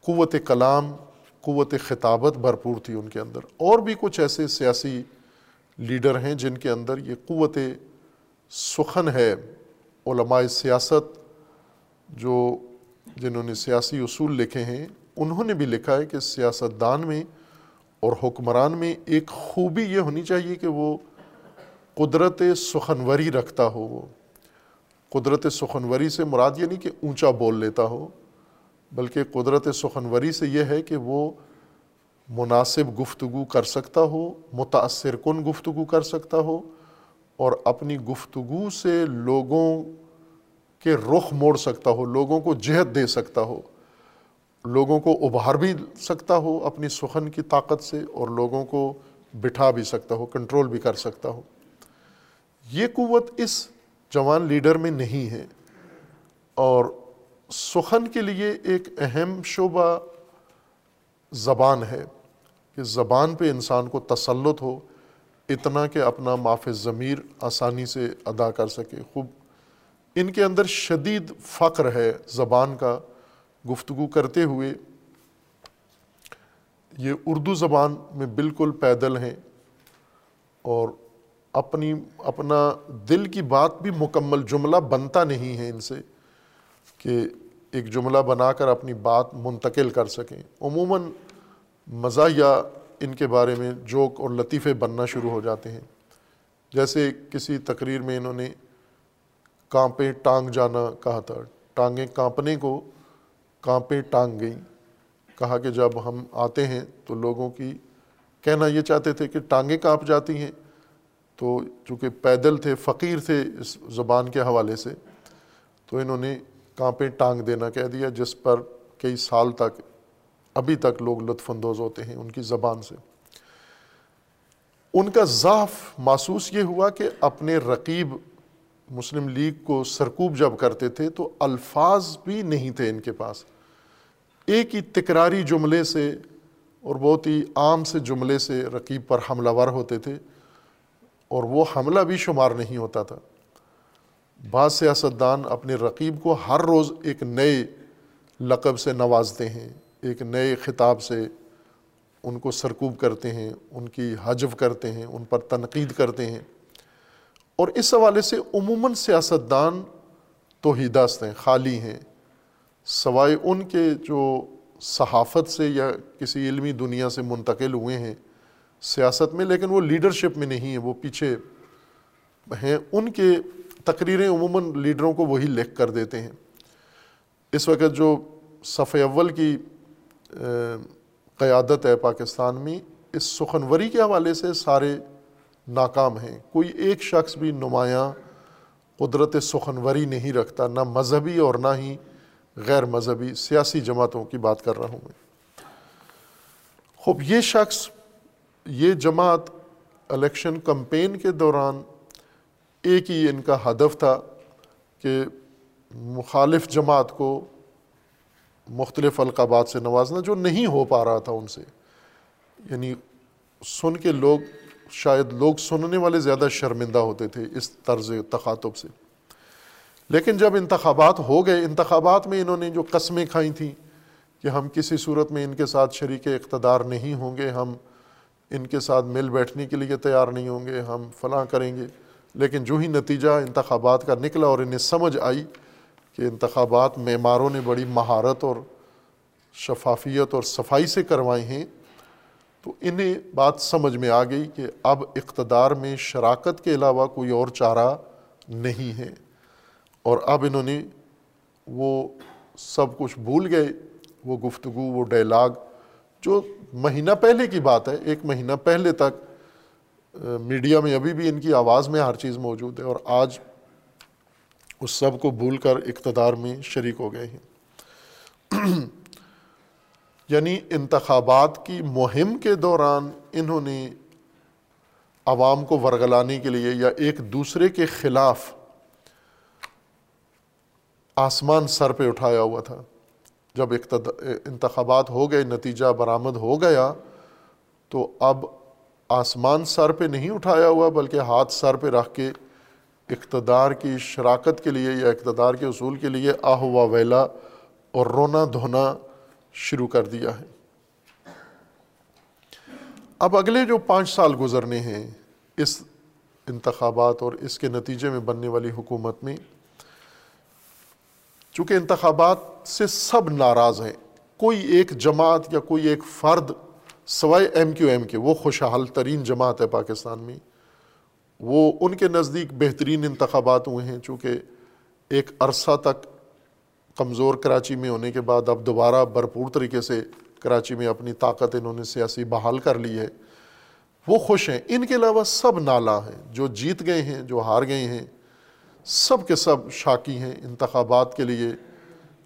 قوت کلام، قوت خطابت بھرپور تھی ان کے اندر۔ اور بھی کچھ ایسے سیاسی لیڈر ہیں جن کے اندر یہ قوت سخن ہے علماء سیاست جو جنہوں نے سیاسی اصول لکھے ہیں، انہوں نے بھی لکھا ہے کہ سیاستدان میں اور حکمران میں ایک خوبی یہ ہونی چاہیے کہ وہ قدرت سخنوری رکھتا ہو، وہ قدرت سخنوری سے مراد یہ نہیں کہ اونچا بول لیتا ہو، بلکہ قدرت سخنوری سے یہ ہے کہ وہ مناسب گفتگو کر سکتا ہو، متاثر کن گفتگو کر سکتا ہو اور اپنی گفتگو سے لوگوں کے رخ موڑ سکتا ہو، لوگوں کو جہت دے سکتا ہو، لوگوں کو ابھار بھی سکتا ہو اپنی سخن کی طاقت سے اور لوگوں کو بٹھا بھی سکتا ہو، کنٹرول بھی کر سکتا ہو۔ یہ قوت اس جوان لیڈر میں نہیں ہے۔ اور سخن کے لیے ایک اہم شعبہ زبان ہے کہ زبان پہ انسان کو تسلط ہو اتنا کہ اپنا معاف ضمیر آسانی سے ادا کر سکے۔ خوب، ان کے اندر شدید فقر ہے زبان کا گفتگو کرتے ہوئے۔ یہ اردو زبان میں بالکل پیدل ہیں اور اپنی، اپنا دل کی بات بھی مکمل جملہ بنتا نہیں ہے ان سے کہ ایک جملہ بنا کر اپنی بات منتقل کر سکیں۔ عموماً مزاحیہ ان کے بارے میں جوک اور لطیفے بننا شروع ہو جاتے ہیں۔ جیسے کسی تقریر میں انہوں نے کانپیں ٹانگ جانا کہا تھا۔ ٹانگیں کانپنے کو کانپیں ٹانگ گئیں۔ کہا کہ جب ہم آتے ہیں تو لوگوں کی کہنا یہ چاہتے تھے کہ ٹانگیں کانپ جاتی ہیں۔ تو چونکہ پیدل تھے، فقیر تھے اس زبان کے حوالے سے، تو انہوں نے کانپیں ٹانگ دینا کہہ دیا، جس پر کئی سال تک ابھی تک لوگ لطف اندوز ہوتے ہیں ان کی زبان سے۔ ان کا ضعف محسوس یہ ہوا کہ اپنے رقیب مسلم لیگ کو سرکوب جب کرتے تھے تو الفاظ بھی نہیں تھے ان کے پاس۔ ایک ہی تکراری جملے سے اور بہت ہی عام سے جملے سے رقیب پر حملہ ور ہوتے تھے اور وہ حملہ بھی شمار نہیں ہوتا تھا۔ بعض سیاستدان اپنے رقیب کو ہر روز ایک نئے لقب سے نوازتے ہیں۔ ایک نئے خطاب سے ان کو سرکوب کرتے ہیں، ان کی حجف کرتے ہیں، ان پر تنقید کرتے ہیں۔ اور اس حوالے سے عموماً سیاستدان تو ہی دست ہیں، خالی ہیں۔ سوائے ان کے جو صحافت سے یا کسی علمی دنیا سے منتقل ہوئے ہیں سیاست میں، لیکن وہ لیڈرشپ میں نہیں ہیں، وہ پیچھے ہیں۔ ان کے تقریریں عموماً لیڈروں کو وہی لکھ کر دیتے ہیں۔ اس وقت جو صف اول کی قیادت ہے پاکستان میں، اس سخنوری کے حوالے سے سارے ناکام ہیں۔ کوئی ایک شخص بھی نمایاں قدرت سخنوری نہیں رکھتا، نہ مذہبی اور نہ ہی غیر مذہبی سیاسی جماعتوں کی بات کر رہا ہوں میں۔ خوب، یہ شخص، یہ جماعت الیکشن کمپین کے دوران ایک ہی ان کا ہدف تھا کہ مخالف جماعت کو مختلف القابات سے نوازنا جو نہیں ہو پا رہا تھا ان سے۔ یعنی سن کے لوگ، شاید لوگ سننے والے زیادہ شرمندہ ہوتے تھے اس طرز تخاطب سے۔ لیکن جب انتخابات ہو گئے، انتخابات میں انہوں نے جو قسمیں کھائی تھیں کہ ہم کسی صورت میں ان کے ساتھ شریک اقتدار نہیں ہوں گے، ہم ان کے ساتھ مل بیٹھنے کے لیے تیار نہیں ہوں گے، ہم فلاں کریں گے۔ لیکن جو ہی نتیجہ انتخابات کا نکلا اور انہیں سمجھ آئی کہ انتخابات معماروں نے بڑی مہارت اور شفافیت اور صفائی سے کروائے ہیں، تو انہیں بات سمجھ میں آ گئی کہ اب اقتدار میں شراکت کے علاوہ کوئی اور چارہ نہیں ہے۔ اور اب انہوں نے وہ سب کچھ بھول گئے، وہ گفتگو، وہ ڈائلاگ، جو مہینہ پہلے کی بات ہے، ایک مہینہ پہلے تک میڈیا میں ابھی بھی ان کی آواز میں ہر چیز موجود ہے۔ اور آج اس سب کو بھول کر اقتدار میں شریک ہو گئے ہیں۔ یعنی انتخابات کی مہم کے دوران انہوں نے عوام کو ورگلانے کے لیے یا ایک دوسرے کے خلاف آسمان سر پہ اٹھایا ہوا تھا۔ جب انتخابات ہو گئے، نتیجہ برآمد ہو گیا، تو اب آسمان سر پہ نہیں اٹھایا ہوا، بلکہ ہاتھ سر پہ رکھ کے اقتدار کی شراکت کے لیے یا اقتدار کے اصول کے لیے آہ و ویلا اور رونا دھونا شروع کر دیا ہے۔ اب اگلے جو پانچ سال گزرنے ہیں اس انتخابات اور اس کے نتیجے میں بننے والی حکومت میں، چونکہ انتخابات سے سب ناراض ہیں، کوئی ایک جماعت یا کوئی ایک فرد سوائے ایم کیو ایم کے، وہ خوشحال ترین جماعت ہے پاکستان میں۔ وہ ان کے نزدیک بہترین انتخابات ہوئے ہیں، چونکہ ایک عرصہ تک کمزور کراچی میں ہونے کے بعد اب دوبارہ بھرپور طریقے سے کراچی میں اپنی طاقت انہوں نے سیاسی بحال کر لی ہے۔ وہ خوش ہیں۔ ان کے علاوہ سب نالا ہیں، جو جیت گئے ہیں، جو ہار گئے ہیں، سب کے سب شاکی ہیں۔ انتخابات کے لیے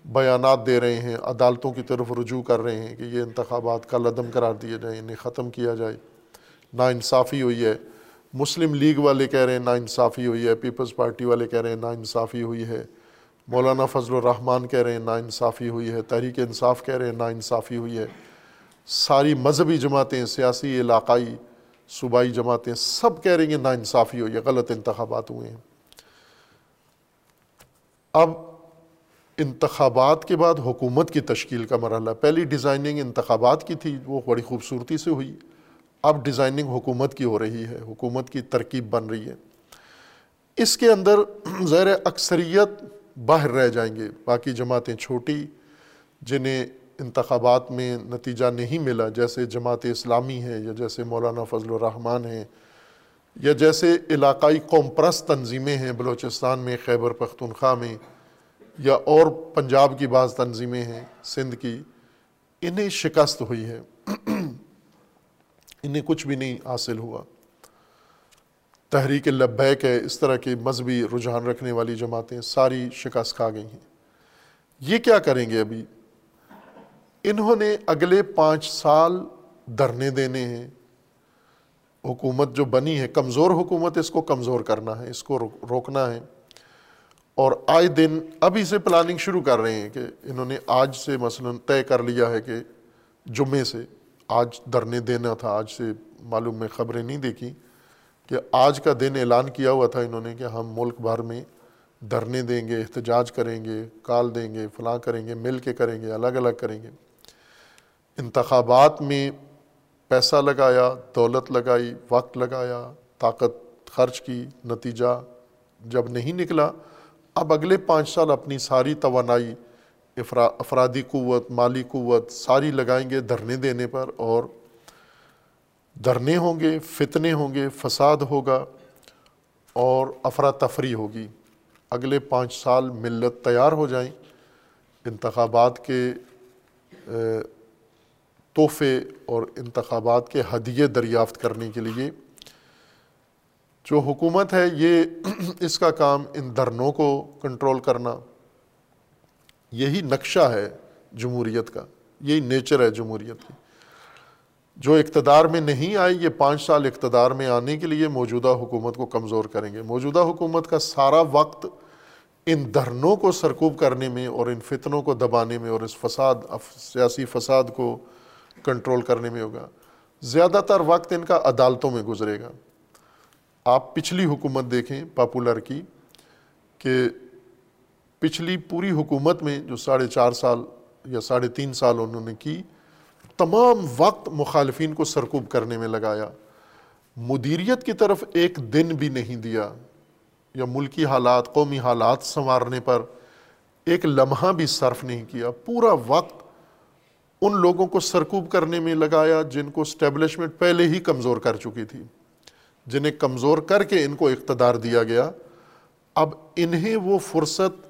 بیانات دے رہے ہیں، عدالتوں کی طرف رجوع کر رہے ہیں کہ یہ انتخابات کا لدم قرار دیے جائیں، انہیں ختم کیا جائے۔ نا انصافی ہوئی ہے۔ مسلم لیگ والے کہہ رہے ہیں، نا انصافی ہوئی ہے، پیپلز پارٹی والے کہہ رہے ہیں، نا انصافی ہوئی ہے۔ مولانا فضل الرحمان کہہ رہے ہیں، نا انصافی ہوئی ہے۔ تحریک انصاف کہہ رہے ہیں، نا انصافی ہوئی ہے۔ ساری مذہبی جماعتیں، سیاسی علاقائی صوبائی جماعتیں سب کہہ رہی ہیں، نا انصافی ہوئی ہے، غلط انتخابات ہوئے ہیں۔ اب انتخابات کے بعد حکومت کی تشکیل کا مرحلہ پہلی ڈیزائننگ انتخابات کی تھی، وہ بڑی خوبصورتی سے ہوئی۔ اب ڈیزائننگ حکومت کی ہو رہی ہے، حکومت کی ترکیب بن رہی ہے۔ اس کے اندر زیر اکثریت باہر رہ جائیں گے، باقی جماعتیں چھوٹی، جنہیں انتخابات میں نتیجہ نہیں ملا، جیسے جماعت اسلامی ہے یا جیسے مولانا فضل الرحمان ہیں یا جیسے علاقائی قوم پرست تنظیمیں ہیں، بلوچستان میں، خیبر پختونخوا میں یا اور پنجاب کی بعض تنظیمیں ہیں، سندھ کی، انہیں شکست ہوئی ہے۔ انہیں کچھ بھی نہیں حاصل ہوا۔ تحریک لبیک ہے، اس طرح کے مذہبی رجحان رکھنے والی جماعتیں ساری شکست کھا گئی ہیں۔ یہ کیا کریں گے ابھی؟ انہوں نے اگلے پانچ سال دھرنے دینے ہیں۔ حکومت جو بنی ہے، کمزور حکومت، اس کو کمزور کرنا ہے، اس کو روکنا ہے۔ اور آئے دن ابھی سے پلاننگ شروع کر رہے ہیں کہ انہوں نے آج سے مثلا طے کر لیا ہے کہ جمعے سے آج دھرنے دینا تھا، آج سے معلوم میں خبریں نہیں دیکھی کہ آج کا دن اعلان کیا ہوا تھا انہوں نے کہ ہم ملک بھر میں دھرنے دیں گے، احتجاج کریں گے، کال دیں گے، فلاں کریں گے، مل کے کریں گے، الگ الگ کریں گے۔ انتخابات میں پیسہ لگایا، دولت لگائی، وقت لگایا، طاقت خرچ کی، نتیجہ جب نہیں نکلا، اب اگلے پانچ سال اپنی ساری توانائی افرادی قوت، مالی قوت، ساری لگائیں گے دھرنے دینے پر اور دھرنے ہوں گے، فتنے ہوں گے، فساد ہوگا اور افراتفری ہوگی۔ اگلے پانچ سال ملت تیار ہو جائیں، انتخابات کے تحفے اور انتخابات کے ہدیے دریافت کرنے کے لیے جو حکومت ہے، یہ اس کا کام ان دھرنوں کو کنٹرول کرنا یہی نقشہ ہے جمہوریت کا، یہی نیچر ہے جمہوریت کی۔ جو اقتدار میں نہیں آئی، یہ پانچ سال اقتدار میں آنے کے لیے موجودہ حکومت کو کمزور کریں گے۔ موجودہ حکومت کا سارا وقت ان دھرنوں کو سرکوب کرنے میں اور ان فتنوں کو دبانے میں اور اس فساد، سیاسی فساد کو کنٹرول کرنے میں ہوگا۔ زیادہ تر وقت ان کا عدالتوں میں گزرے گا۔ آپ پچھلی حکومت دیکھیں پاپولر کی کہ پچھلی پوری حکومت میں جو ساڑھے چار سال یا ساڑھے تین سال انہوں نے کی، تمام وقت مخالفین کو سرکوب کرنے میں لگایا۔ مدیریت کی طرف ایک دن بھی نہیں دیا۔ یا ملکی حالات، قومی حالات سنوارنے پر ایک لمحہ بھی صرف نہیں کیا۔ پورا وقت ان لوگوں کو سرکوب کرنے میں لگایا جن کو اسٹیبلشمنٹ پہلے ہی کمزور کر چکی تھی۔ جنہیں کمزور کر کے ان کو اقتدار دیا گیا۔ اب انہیں وہ فرصت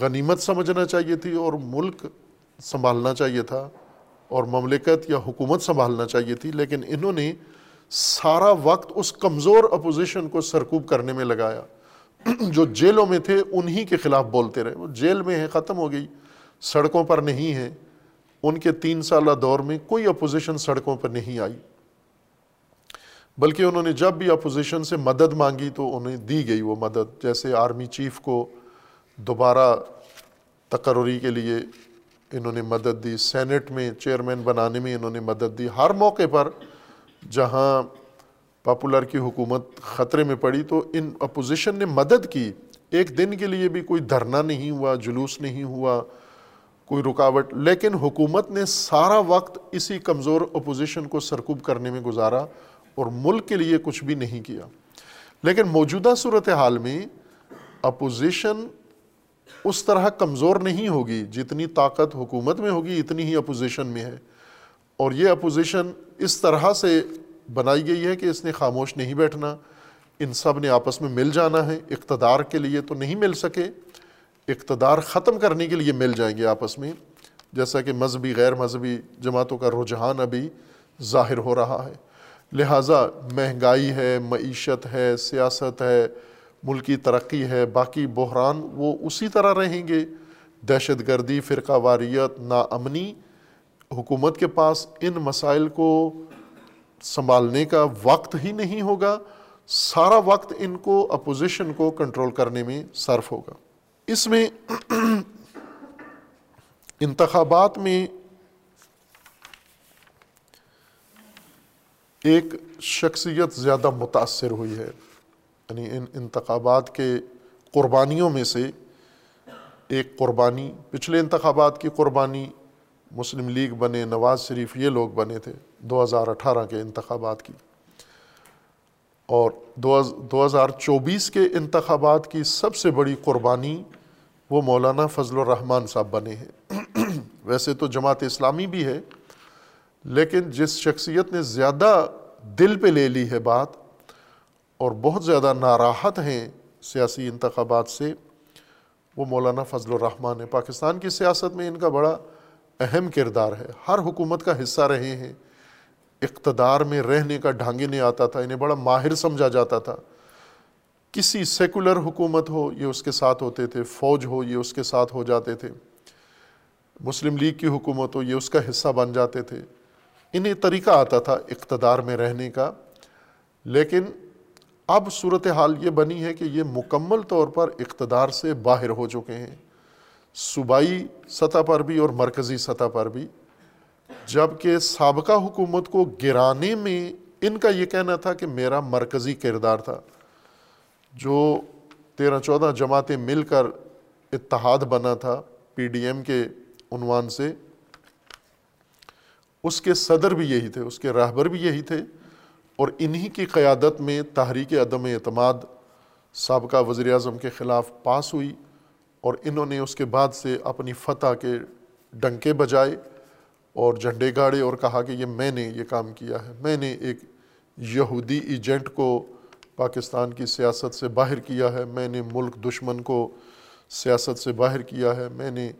غنیمت سمجھنا چاہیے تھی اور ملک سنبھالنا چاہیے تھا اور مملکت یا حکومت سنبھالنا چاہیے تھی، لیکن انہوں نے سارا وقت اس کمزور اپوزیشن کو سرکوب کرنے میں لگایا۔ جو جیلوں میں تھے، انہی کے خلاف بولتے رہے۔ وہ جیل میں ہیں، ختم ہو گئی۔ سڑکوں پر نہیں ہیں۔ ان کے تین سالہ دور میں کوئی اپوزیشن سڑکوں پر نہیں آئی۔ بلکہ انہوں نے جب بھی اپوزیشن سے مدد مانگی تو انہیں دی گئی وہ مدد، جیسے آرمی چیف کو دوبارہ تقرری کے لیے انہوں نے مدد دی، سینٹ میں چیئرمین بنانے میں انہوں نے مدد دی۔ ہر موقع پر جہاں پاپولر کی حکومت خطرے میں پڑی تو ان اپوزیشن نے مدد کی۔ ایک دن کے لیے بھی کوئی دھرنا نہیں ہوا، جلوس نہیں ہوا، کوئی رکاوٹ۔ لیکن حکومت نے سارا وقت اسی کمزور اپوزیشن کو سرکوب کرنے میں گزارا اور ملک کے لیے کچھ بھی نہیں کیا۔ لیکن موجودہ صورتحال میں اپوزیشن اس طرح کمزور نہیں ہوگی جتنی طاقت حکومت میں ہوگی، اتنی ہی اپوزیشن میں ہے۔ اور یہ اپوزیشن اس طرح سے بنائی گئی ہے کہ اس نے خاموش نہیں بیٹھنا۔ ان سب نے آپس میں مل جانا ہے۔ اقتدار کے لیے تو نہیں مل سکے۔ اقتدار ختم کرنے کے لیے مل جائیں گے آپس میں۔ جیسا کہ مذہبی، غیر مذہبی جماعتوں کا رجحان ابھی ظاہر ہو رہا ہے۔ لہٰذا مہنگائی ہے، معیشت ہے، سیاست ہے ملکی ترقی ہے، باقی بحران وہ اسی طرح رہیں گے۔ دہشت گردی، فرقہ واریت ناامنی حکومت کے پاس ان مسائل کو سنبھالنے کا وقت ہی نہیں ہوگا۔ سارا وقت ان کو، اپوزیشن کو کنٹرول کرنے میں صرف ہوگا۔ اس میں انتخابات میں ایک شخصیت زیادہ متاثر ہوئی ہے۔ یعنی ان انتخابات کے قربانیوں میں سے ایک قربانی، پچھلے انتخابات کی قربانی مسلم لیگ بنے، نواز شریف یہ لوگ بنے تھے دو ہزار اٹھارہ کے انتخابات کی۔ اور دو ہزار چوبیس کے انتخابات کی سب سے بڑی قربانی وہ مولانا فضل الرحمان صاحب بنے ہیں۔ ویسے تو جماعت اسلامی بھی ہے، لیکن جس شخصیت نے زیادہ دل پہ لے لی ہے بات اور بہت زیادہ ناراحت ہیں سیاسی انتخابات سے، وہ مولانا فضل الرحمان ہے پاکستان کی سیاست میں ان کا بڑا اہم کردار ہے۔ ہر حکومت کا حصہ رہے ہیں۔ اقتدار میں رہنے کا ڈھانگے نہیں آتا تھا، انہیں بڑا ماہر سمجھا جاتا تھا۔ کسی سیکولر حکومت ہو، یہ اس کے ساتھ ہوتے تھے۔ فوج ہو، یہ اس کے ساتھ ہو جاتے تھے۔ مسلم لیگ کی حکومت ہو، یہ اس کا حصہ بن جاتے تھے۔ انہیں طریقہ آتا تھا اقتدار میں رہنے کا۔ لیکن اب صورتحال یہ بنی ہے کہ یہ مکمل طور پر اقتدار سے باہر ہو چکے ہیں۔ صوبائی سطح پر بھی اور مرکزی سطح پر بھی۔ جبکہ سابقہ حکومت کو گرانے میں ان کا یہ کہنا تھا کہ میرا مرکزی کردار تھا۔ جو تیرہ چودہ جماعتیں مل کر اتحاد بنا تھا پی ڈی ایم کے عنوان سے، اس کے صدر بھی یہی تھے، اس کے رہبر بھی یہی تھے۔ اور انہی کی قیادت میں تحریک عدم اعتماد، سابقہ وزیر اعظم کے خلاف پاس ہوئی اور انہوں نے اس کے بعد سے اپنی فتح کے ڈنکے بجائے اور جھنڈے گاڑے اور کہا کہ یہ میں نے یہ کام کیا ہے۔ میں نے ایک یہودی ایجنٹ کو پاکستان کی سیاست سے باہر کیا ہے۔ میں نے ملک دشمن کو سیاست سے باہر کیا ہے۔ میں نے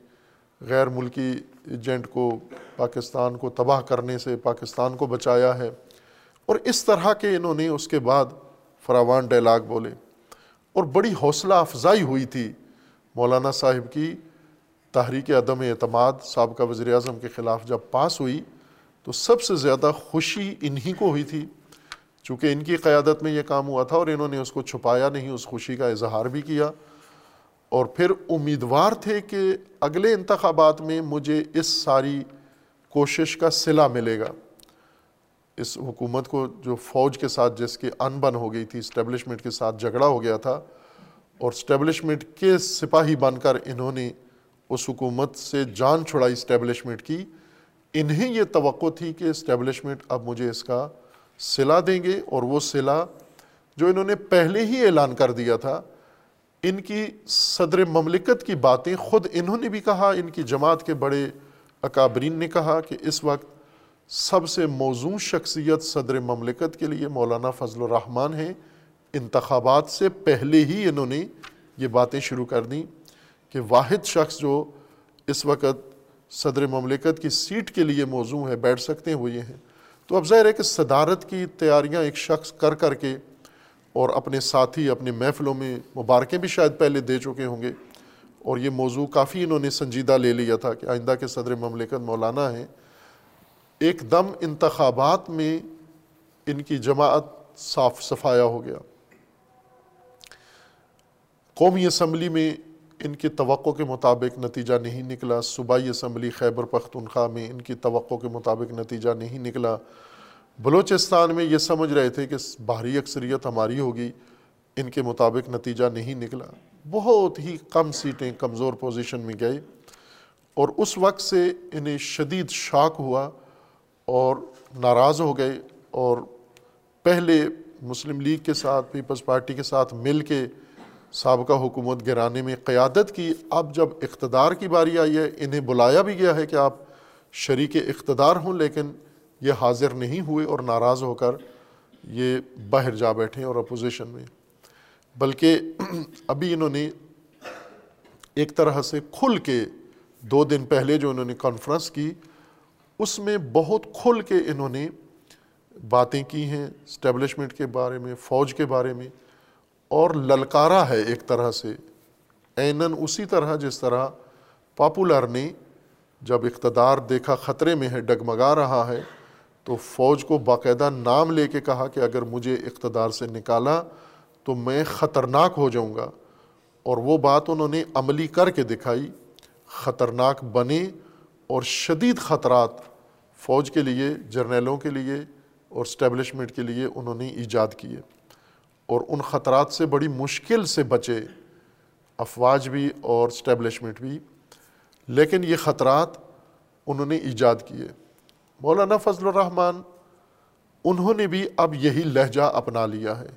غیر ملکی ایجنٹ کو پاکستان کو تباہ کرنے سے پاکستان کو بچایا ہے۔ اور اس طرح کے انہوں نے اس کے بعد فراوان ڈائلاگ بولے اور بڑی حوصلہ افزائی ہوئی تھی مولانا صاحب کی تحریک عدم اعتماد، سابقہ وزیر اعظم کے خلاف جب پاس ہوئی تو سب سے زیادہ خوشی انہی کو ہوئی تھی، چونکہ ان کی قیادت میں یہ کام ہوا تھا اور انہوں نے اس کو چھپایا نہیں، اس خوشی کا اظہار بھی کیا۔ اور پھر امیدوار تھے کہ اگلے انتخابات میں مجھے اس ساری کوشش کا صلہ ملے گا۔ اس حکومت کو جو فوج کے ساتھ جس کی ان بن ہو گئی تھی اسٹیبلشمنٹ کے ساتھ جھگڑا ہو گیا تھا، اور اسٹیبلشمنٹ کے سپاہی بن کر انہوں نے اس حکومت سے جان چھڑائی اسٹیبلشمنٹ کی۔ انہیں یہ توقع تھی کہ اسٹیبلشمنٹ اب مجھے اس کا صلہ دیں گے، اور وہ صلہ جو انہوں نے پہلے ہی اعلان کر دیا تھا، ان کی صدر مملکت کی باتیں خود انہوں نے بھی کہا، ان کی جماعت کے بڑے اکابرین نے کہا کہ اس وقت سب سے موزوں شخصیت صدر مملکت کے لیے مولانا فضل الرحمان ہیں۔ انتخابات سے پہلے ہی انہوں نے یہ باتیں شروع کر دیں کہ واحد شخص جو اس وقت صدر مملکت کی سیٹ کے لیے موضوع ہے بیٹھ سکتے ہیں، وہ یہ ہیں۔ تو اب ظاہر ہے کہ صدارت کی تیاریاں ایک شخص کر کر کے اور اپنے ساتھی، اپنے محفلوں میں مبارکیں بھی شاید پہلے دے چکے ہوں گے۔ اور یہ موضوع کافی انہوں نے سنجیدہ لے لیا تھا کہ آئندہ کے صدر مملکت مولانا ہیں۔ ایک دم انتخابات میں ان کی جماعت صاف صفایا ہو گیا۔ قومی اسمبلی میں ان کی توقع کے مطابق نتیجہ نہیں نکلا۔ صوبائی اسمبلی خیبر پختونخوا میں ان کی توقع کے مطابق نتیجہ نہیں نکلا۔ بلوچستان میں یہ سمجھ رہے تھے کہ باہری اکثریت ہماری ہوگی۔ ان کے مطابق نتیجہ نہیں نکلا۔ بہت ہی کم سیٹیں کمزور پوزیشن میں گئے۔ اور اس وقت سے انہیں شدید شاک ہوا اور ناراض ہو گئے اور پہلے مسلم لیگ کے ساتھ، پیپلز پارٹی کے ساتھ مل کے سابقہ حکومت گرانے میں قیادت کی۔ اب جب اقتدار کی باری آئی ہے، انہیں بلایا بھی گیا ہے کہ آپ شریک اقتدار ہوں، لیکن یہ حاضر نہیں ہوئے اور ناراض ہو کر یہ باہر جا بیٹھے اور اپوزیشن میں۔ بلکہ ابھی انہوں نے ایک طرح سے کھل کے دو دن پہلے جو انہوں نے کانفرنس کی اس میں بہت کھل کے انہوں نے باتیں کی ہیں اسٹیبلشمنٹ کے بارے میں، فوج کے بارے میں، اور للکارا ہے ایک طرح سے۔ اینن اسی طرح جس طرح پاپولر نے جب اقتدار دیکھا خطرے میں ہے، ڈگمگا رہا ہے، تو فوج کو باقاعدہ نام لے کے کہا کہ اگر مجھے اقتدار سے نکالا تو میں خطرناک ہو جاؤں گا۔ اور وہ بات انہوں نے عملی کر کے دکھائی، خطرناک بنے اور شدید خطرات فوج کے لیے، جرنیلوں کے لیے اور اسٹیبلشمنٹ کے لیے انہوں نے ایجاد کیے۔ اور ان خطرات سے بڑی مشکل سے بچے افواج بھی اور اسٹیبلشمنٹ بھی۔ لیکن یہ خطرات انہوں نے ایجاد کیے۔ مولانا فضل الرحمان انہوں نے بھی اب یہی لہجہ اپنا لیا ہے۔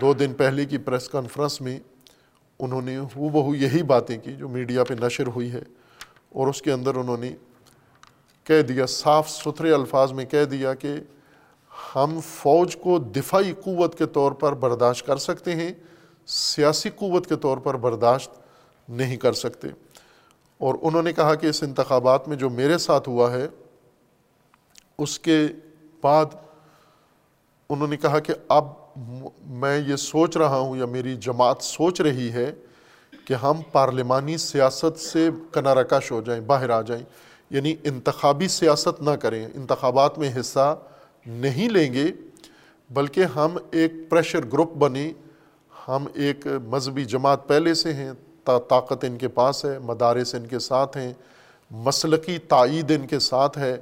دو دن پہلے کی پریس کانفرنس میں انہوں نے ہو بہو یہی باتیں کی جو میڈیا پہ نشر ہوئی ہے۔ اور اس کے اندر انہوں نے کہہ دیا، صاف ستھرے الفاظ میں کہہ دیا کہ ہم فوج کو دفاعی قوت کے طور پر برداشت کر سکتے ہیں، سیاسی قوت کے طور پر برداشت نہیں کر سکتے۔ اور انہوں نے کہا کہ اس انتخابات میں جو میرے ساتھ ہوا ہے، اس کے بعد انہوں نے کہا کہ اب میں یہ سوچ رہا ہوں یا میری جماعت سوچ رہی ہے کہ ہم پارلیمانی سیاست سے کنارہ کش ہو جائیں، باہر آ جائیں۔ یعنی انتخابی سیاست نہ کریں، انتخابات میں حصہ نہیں لیں گے، بلکہ ہم ایک پریشر گروپ بنیں۔ ہم ایک مذہبی جماعت پہلے سے ہیں طاقت ان کے پاس ہے، مدارس ان کے ساتھ ہیں مسلقی تائید ان کے ساتھ ہے،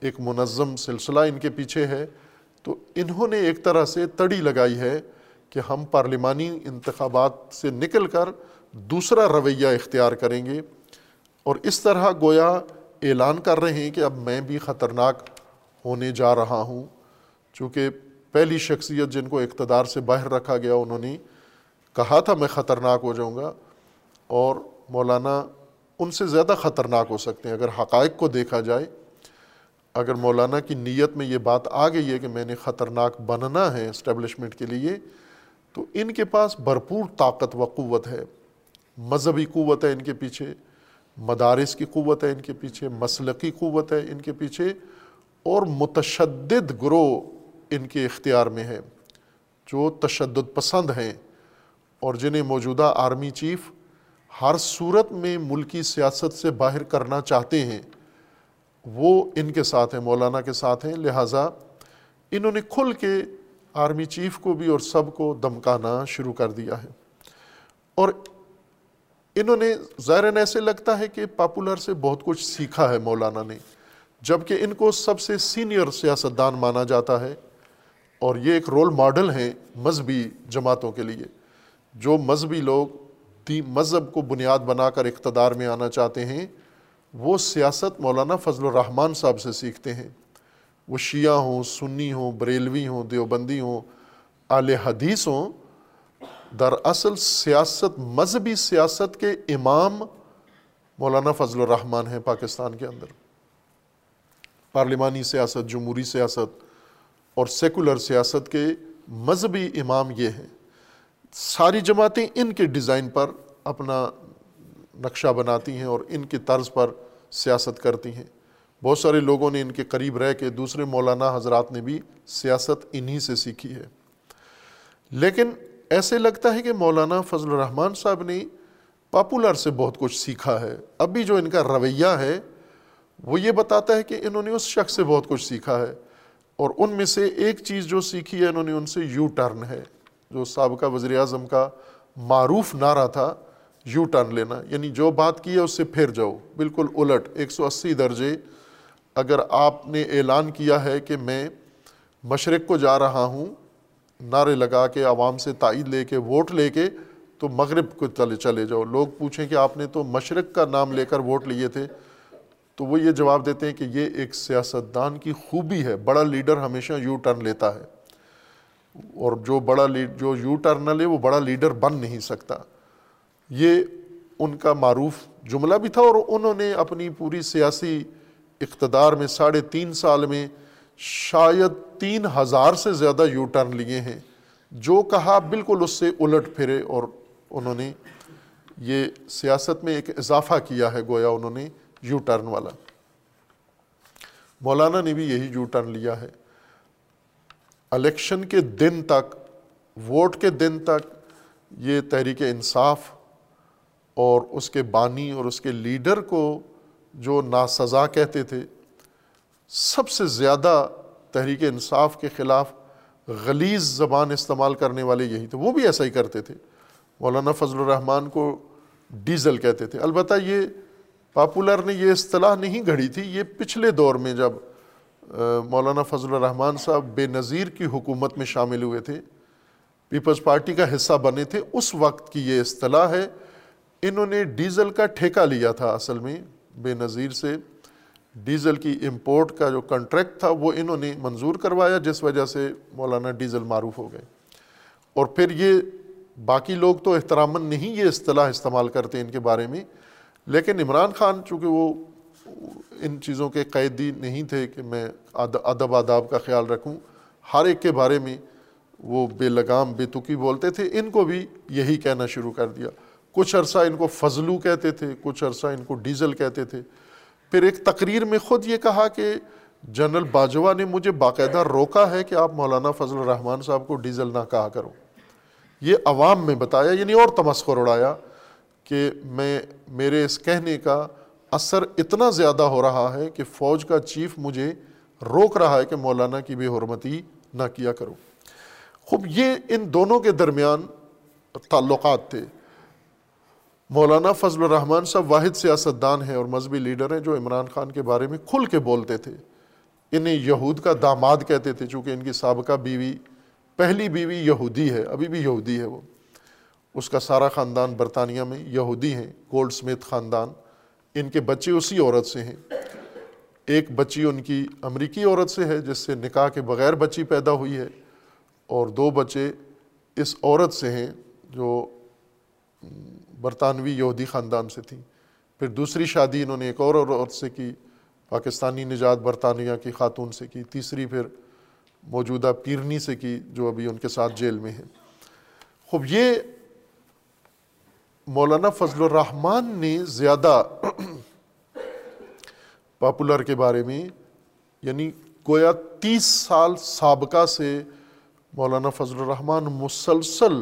ایک منظم سلسلہ ان کے پیچھے ہے۔ تو انہوں نے ایک طرح سے تڑی لگائی ہے کہ ہم پارلیمانی انتخابات سے نکل کر دوسرا رویہ اختیار کریں گے اور اس طرح گویا اعلان کر رہے ہیں کہ اب میں بھی خطرناک ہونے جا رہا ہوں۔ چونکہ پہلی شخصیت جن کو اقتدار سے باہر رکھا گیا، انہوں نے کہا تھا میں خطرناک ہو جاؤں گا اور مولانا ان سے زیادہ خطرناک ہو سکتے ہیں۔ اگر حقائق کو دیکھا جائے، اگر مولانا کی نیت میں یہ بات آ گئی ہے کہ میں نے خطرناک بننا ہے اسٹیبلشمنٹ کے لیے، تو ان کے پاس بھرپور طاقت و قوت ہے۔ مذہبی قوت ہے ان کے پیچھے، مدارس کی قوت ہے ان کے پیچھے، مسلقی قوت ہے ان کے پیچھے، اور متشدد گروہ ان کے اختیار میں ہے، جو تشدد پسند ہیں اور جنہیں موجودہ آرمی چیف ہر صورت میں ملکی سیاست سے باہر کرنا چاہتے ہیں، وہ ان کے ساتھ ہیں، مولانا کے ساتھ ہیں، لہٰذا انہوں نے کھل کے آرمی چیف کو بھی اور سب کو دمکانا شروع کر دیا ہے۔ اور انہوں نے ظاہراً ایسے لگتا ہے کہ پاپولر سے بہت کچھ سیکھا ہے مولانا نے جبکہ ان کو سب سے سینئر سیاستدان مانا جاتا ہے۔ اور یہ ایک رول ماڈل ہیں مذہبی جماعتوں کے لیے۔ جو مذہبی لوگ مذہب کو بنیاد بنا کر اقتدار میں آنا چاہتے ہیں، وہ سیاست مولانا فضل الرحمان صاحب سے سیکھتے ہیں۔ وہ شیعہ ہوں، سنی ہوں، بریلوی ہوں، دیوبندی ہوں، آل حدیث ہوں دراصل سیاست، مذہبی سیاست کے امام مولانا فضل الرحمان ہیں پاکستان کے اندر۔ پارلیمانی سیاست، جمہوری سیاست اور سیکولر سیاست کے مذہبی امام یہ ہیں۔ ساری جماعتیں ان کے ڈیزائن پر اپنا نقشہ بناتی ہیں اور ان کی طرز پر سیاست کرتی ہیں۔ بہت سارے لوگوں نے ان کے قریب رہ کے دوسرے مولانا حضرات نے بھی سیاست انہی سے سیکھی ہے۔ لیکن ایسے لگتا ہے کہ مولانا فضل الرحمان صاحب نے پاپولر سے بہت کچھ سیکھا ہے۔ ابھی جو ان کا رویہ ہے، وہ یہ بتاتا ہے کہ انہوں نے اس شخص سے بہت کچھ سیکھا ہے۔ اور ان میں سے ایک چیز جو سیکھی ہے، انہوں نے ان سے یو ٹرن ہے۔ جو سابقہ وزیر اعظم کا معروف نعرہ تھا یو ٹرن لینا۔ یعنی جو بات کی ہے، اس سے پھر جاؤ۔ بالکل الٹ، ایک سو اسی درجے۔ اگر آپ نے اعلان کیا ہے کہ میں مشرق کو جا رہا ہوں نعرے لگا کے، عوام سے تائید لے کے، ووٹ لے کے تو مغرب کو چلے چلے جاؤ۔ لوگ پوچھیں کہ آپ نے تو مشرق کا نام لے کر ووٹ لیے تھے۔ تو وہ یہ جواب دیتے ہیں کہ یہ ایک سیاستدان کی خوبی ہے۔ بڑا لیڈر ہمیشہ یو ٹرن لیتا ہے۔ اور جو بڑا جو یو ٹرن نہ لے، وہ بڑا لیڈر بن نہیں سکتا۔ یہ ان کا معروف جملہ بھی تھا اور انہوں نے اپنی پوری سیاسی اقتدار میں ساڑھے تین سال میں شاید تین ہزار سے زیادہ یو ٹرن لیے ہیں۔ جو کہا بالکل اس سے الٹ پھرے اور انہوں نے یہ سیاست میں ایک اضافہ کیا ہے گویا انہوں نے یو ٹرن والا۔ مولانا نے بھی یہی یو ٹرن لیا ہے۔ الیکشن کے دن تک، ووٹ کے دن تک یہ تحریک انصاف اور اس کے بانی اور اس کے لیڈر کو جو ناسزا کہتے تھے سب سے زیادہ تحریک انصاف کے خلاف غلیظ زبان استعمال کرنے والے یہی تھے، وہ بھی ایسا ہی کرتے تھے۔ مولانا فضل الرحمان کو ڈیزل کہتے تھے۔ البتہ یہ پاپولر نے یہ اصطلاح نہیں گھڑی تھی، یہ پچھلے دور میں جب مولانا فضل الرحمان صاحب بے نظیر کی حکومت میں شامل ہوئے تھے، پیپلز پارٹی کا حصہ بنے تھے، اس وقت کی یہ اصطلاح ہے۔ انہوں نے ڈیزل کا ٹھیکہ لیا تھا اصل میں بے نظیر سے۔ ڈیزل کی امپورٹ کا جو کنٹریکٹ تھا وہ انہوں نے منظور کروایا، جس وجہ سے مولانا ڈیزل معروف ہو گئے۔ اور پھر یہ باقی لوگ تو احتراماً نہیں یہ اصطلاح استعمال کرتے ان کے بارے میں، لیکن عمران خان چونکہ وہ ان چیزوں کے قیدی نہیں تھے کہ میں ادب آداب کا خیال رکھوں، ہر ایک کے بارے میں وہ بے لگام، بے تکی بولتے تھے۔ ان کو بھی یہی کہنا شروع کر دیا۔ کچھ عرصہ ان کو فضلو کہتے تھے، کچھ عرصہ ان کو ڈیزل کہتے تھے۔ پھر ایک تقریر میں خود یہ کہا کہ جنرل باجوہ نے مجھے باقاعدہ روکا ہے کہ آپ مولانا فضل الرحمان صاحب کو ڈیزل نہ کہا کرو۔ یہ عوام میں بتایا یعنی اور تمسخر اڑایا کہ میں، میرے اس کہنے کا اثر اتنا زیادہ ہو رہا ہے کہ فوج کا چیف مجھے روک رہا ہے کہ مولانا کی بے حرمتی نہ کیا کرو۔ خوب، یہ ان دونوں کے درمیان تعلقات تھے۔ مولانا فضل الرحمان صاحب واحد سیاستدان ہیں اور مذہبی لیڈر ہیں جو عمران خان کے بارے میں کھل کے بولتے تھے۔ انہیں یہود کا داماد کہتے تھے، چونکہ ان کی سابقہ بیوی، پہلی بیوی یہودی ہے، ابھی بھی یہودی ہے وہ۔ اس کا سارا خاندان برطانیہ میں یہودی ہیں، گولڈ سمیتھ خاندان۔ ان کے بچے اسی عورت سے ہیں۔ ایک بچی ان کی امریکی عورت سے ہے، جس سے نکاح کے بغیر بچی پیدا ہوئی ہے۔ اور دو بچے اس عورت سے ہیں جو برطانوی یہودی خاندان سے تھیں پھر دوسری شادی انہوں نے ایک اور عورت سے کی، پاکستانی نجات برطانیہ کی خاتون سے کی۔ تیسری پھر موجودہ پیرنی سے کی، جو ابھی ان کے ساتھ جیل میں ہے خوب، یہ مولانا فضل الرحمان نے زیادہ پاپولر کے بارے میں یعنی گویا تیس سال سابقہ سے مولانا فضل الرحمان مسلسل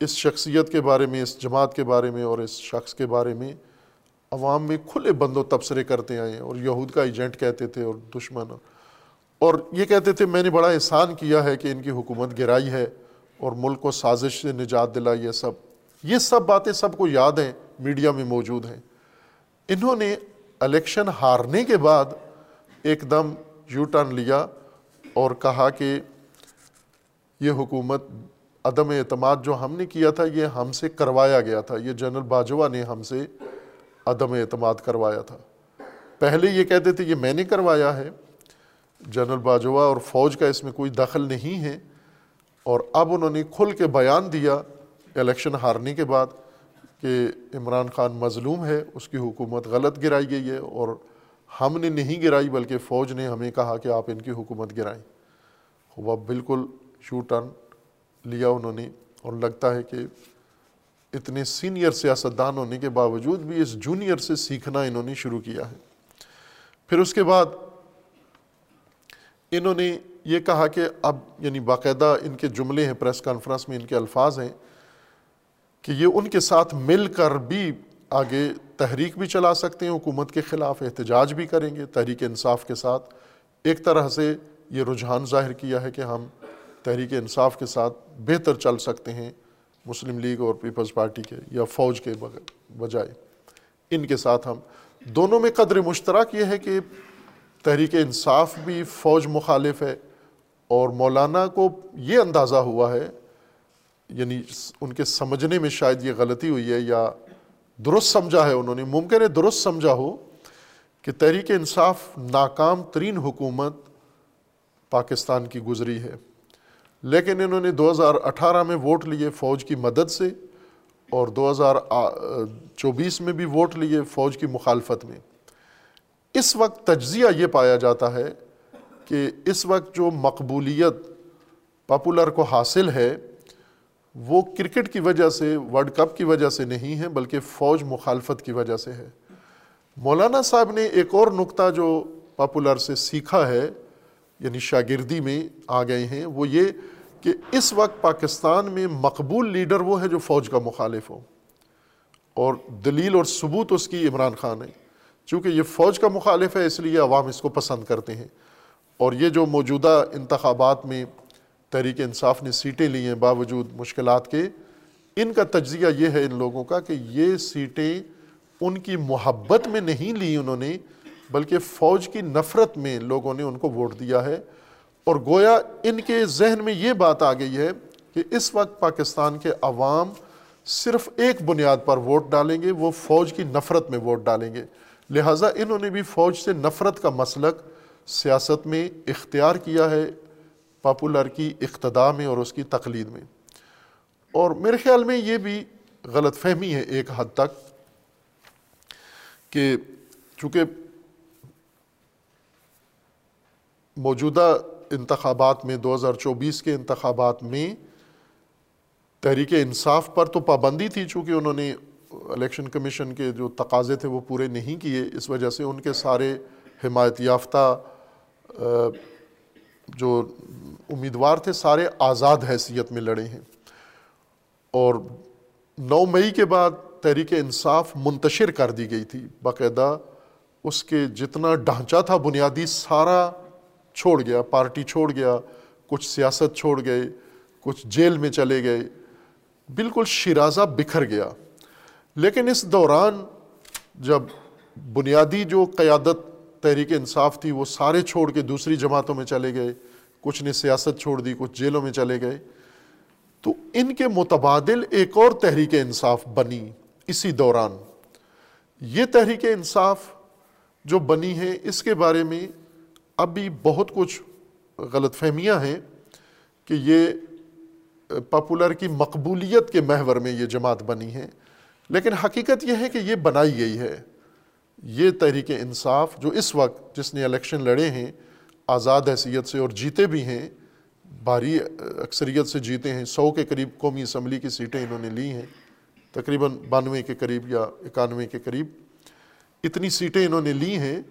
اس شخصیت کے بارے میں، اس جماعت کے بارے میں اور اس شخص کے بارے میں عوام میں کھلے بند و تبصرے کرتے آئے اور یہود کا ایجنٹ کہتے تھے اور دشمن۔ اور یہ کہتے تھے، میں نے بڑا احسان کیا ہے کہ ان کی حکومت گرائی ہے اور ملک کو سازش سے نجات دلائی ہے سب۔ یہ سب باتیں سب کو یاد ہیں، میڈیا میں موجود ہیں۔ انہوں نے الیکشن ہارنے کے بعد ایک دم یو ٹرن لیا اور کہا کہ یہ حکومت عدم اعتماد جو ہم نے کیا تھا، یہ ہم سے کروایا گیا تھا۔ یہ جنرل باجوہ نے ہم سے عدم اعتماد کروایا تھا۔ پہلے یہ کہتے تھے، یہ میں نے کروایا ہے۔ جنرل باجوہ اور فوج کا اس میں کوئی دخل نہیں ہے۔ اور اب انہوں نے کھل کے بیان دیا الیکشن ہارنے کے بعد کہ عمران خان مظلوم ہے، اس کی حکومت غلط گرائی گئی ہے اور ہم نے نہیں گرائی، بلکہ فوج نے ہمیں کہا کہ آپ ان کی حکومت گرائیں۔ وہ بالکل یو ٹرن لیا انہوں نے اور لگتا ہے کہ اتنے سینئر سیاستدان ہونے کے باوجود بھی اس جونیئر سے سیکھنا انہوں نے شروع کیا ہے۔ پھر اس کے بعد انہوں نے یہ کہا کہ اب یعنی باقاعدہ ان کے جملے ہیں، پریس کانفرنس میں ان کے الفاظ ہیں کہ یہ ان کے ساتھ مل کر بھی آگے تحریک بھی چلا سکتے ہیں، حکومت کے خلاف احتجاج بھی کریں گے، تحریک انصاف کے ساتھ۔ ایک طرح سے یہ رجحان ظاہر کیا ہے کہ ہم تحریک انصاف کے ساتھ بہتر چل سکتے ہیں مسلم لیگ اور پیپلز پارٹی کے یا فوج کے بجائے۔ ان کے ساتھ ہم دونوں میں قدر مشترک یہ ہے کہ تحریک انصاف بھی فوج مخالف ہے اور مولانا کو یہ اندازہ ہوا ہے یعنی ان کے سمجھنے میں شاید یہ غلطی ہوئی ہے یا درست سمجھا ہے انہوں نے، ممکن ہے درست سمجھا ہو کہ تحریک انصاف ناکام ترین حکومت پاکستان کی گزری ہے۔ لیکن انہوں نے دو ہزار اٹھارہ میں ووٹ لیے فوج کی مدد سے اور دو ہزار چوبیس میں بھی ووٹ لیے فوج کی مخالفت میں۔ اس وقت تجزیہ یہ پایا جاتا ہے کہ اس وقت جو مقبولیت پاپولر کو حاصل ہے، وہ کرکٹ کی وجہ سے، ورلڈ کپ کی وجہ سے نہیں ہے، بلکہ فوج مخالفت کی وجہ سے ہے۔ مولانا صاحب نے ایک اور نقطہ جو پاپولر سے سیکھا ہے یعنی شاگردی میں آ گئے ہیں، وہ یہ کہ اس وقت پاکستان میں مقبول لیڈر وہ ہے جو فوج کا مخالف ہو۔ اور دلیل اور ثبوت اس کی عمران خان ہے۔ چونکہ یہ فوج کا مخالف ہے، اس لیے عوام اس کو پسند کرتے ہیں۔ اور یہ جو موجودہ انتخابات میں تحریک انصاف نے سیٹیں لی ہیں، باوجود مشکلات کے، ان کا تجزیہ یہ ہے ان لوگوں کا کہ یہ سیٹیں ان کی محبت میں نہیں لی انہوں نے بلکہ فوج کی نفرت میں لوگوں نے ان کو ووٹ دیا ہے۔ اور گویا ان کے ذہن میں یہ بات آ گئی ہے کہ اس وقت پاکستان کے عوام صرف ایک بنیاد پر ووٹ ڈالیں گے، وہ فوج کی نفرت میں ووٹ ڈالیں گے۔ لہٰذا انہوں نے بھی فوج سے نفرت کا مسلک سیاست میں اختیار کیا ہے، پاپولر کی اقتدا میں اور اس کی تقلید میں۔ اور میرے خیال میں یہ بھی غلط فہمی ہے ایک حد تک کہ چونکہ موجودہ انتخابات میں، دو ہزار چوبیس کے انتخابات میں تحریک انصاف پر تو پابندی تھی چونکہ انہوں نے الیکشن کمیشن کے جو تقاضے تھے وہ پورے نہیں کیے، اس وجہ سے ان کے سارے حمایت یافتہ جو امیدوار تھے، سارے آزاد حیثیت میں لڑے ہیں۔ اور نو مئی کے بعد تحریک انصاف منتشر کر دی گئی تھی۔ باقاعدہ اس کے جتنا ڈھانچہ تھا، بنیادی سارا چھوڑ گیا، پارٹی چھوڑ گیا، کچھ سیاست چھوڑ گئے کچھ جیل میں چلے گئے، بالکل شیرازہ بکھر گیا۔ لیکن اس دوران جب بنیادی جو قیادت، تحریک انصاف تھی، وہ سارے چھوڑ کے دوسری جماعتوں میں چلے گئے، کچھ نے سیاست چھوڑ دی، کچھ جیلوں میں چلے گئے، تو ان کے متبادل ایک اور تحریک انصاف بنی اسی دوران۔ یہ تحریک انصاف جو بنی ہے، اس کے بارے میں اب بھی بہت کچھ غلط فہمیاں ہیں کہ یہ پاپولر کی مقبولیت کے محور میں یہ جماعت بنی ہے۔ لیکن حقیقت یہ ہے کہ یہ بنائی گئی ہے۔ یہ تحریک انصاف جو اس وقت جس نے الیکشن لڑے ہیں، آزاد حیثیت سے اور جیتے بھی ہیں، بھاری اکثریت سے جیتے ہیں۔ سو کے قریب قومی اسمبلی کی سیٹیں انہوں نے لی ہیں، تقریباً بانوے کے قریب یا اکانوے کے قریب۔ اتنی سیٹیں انہوں نے لی ہیں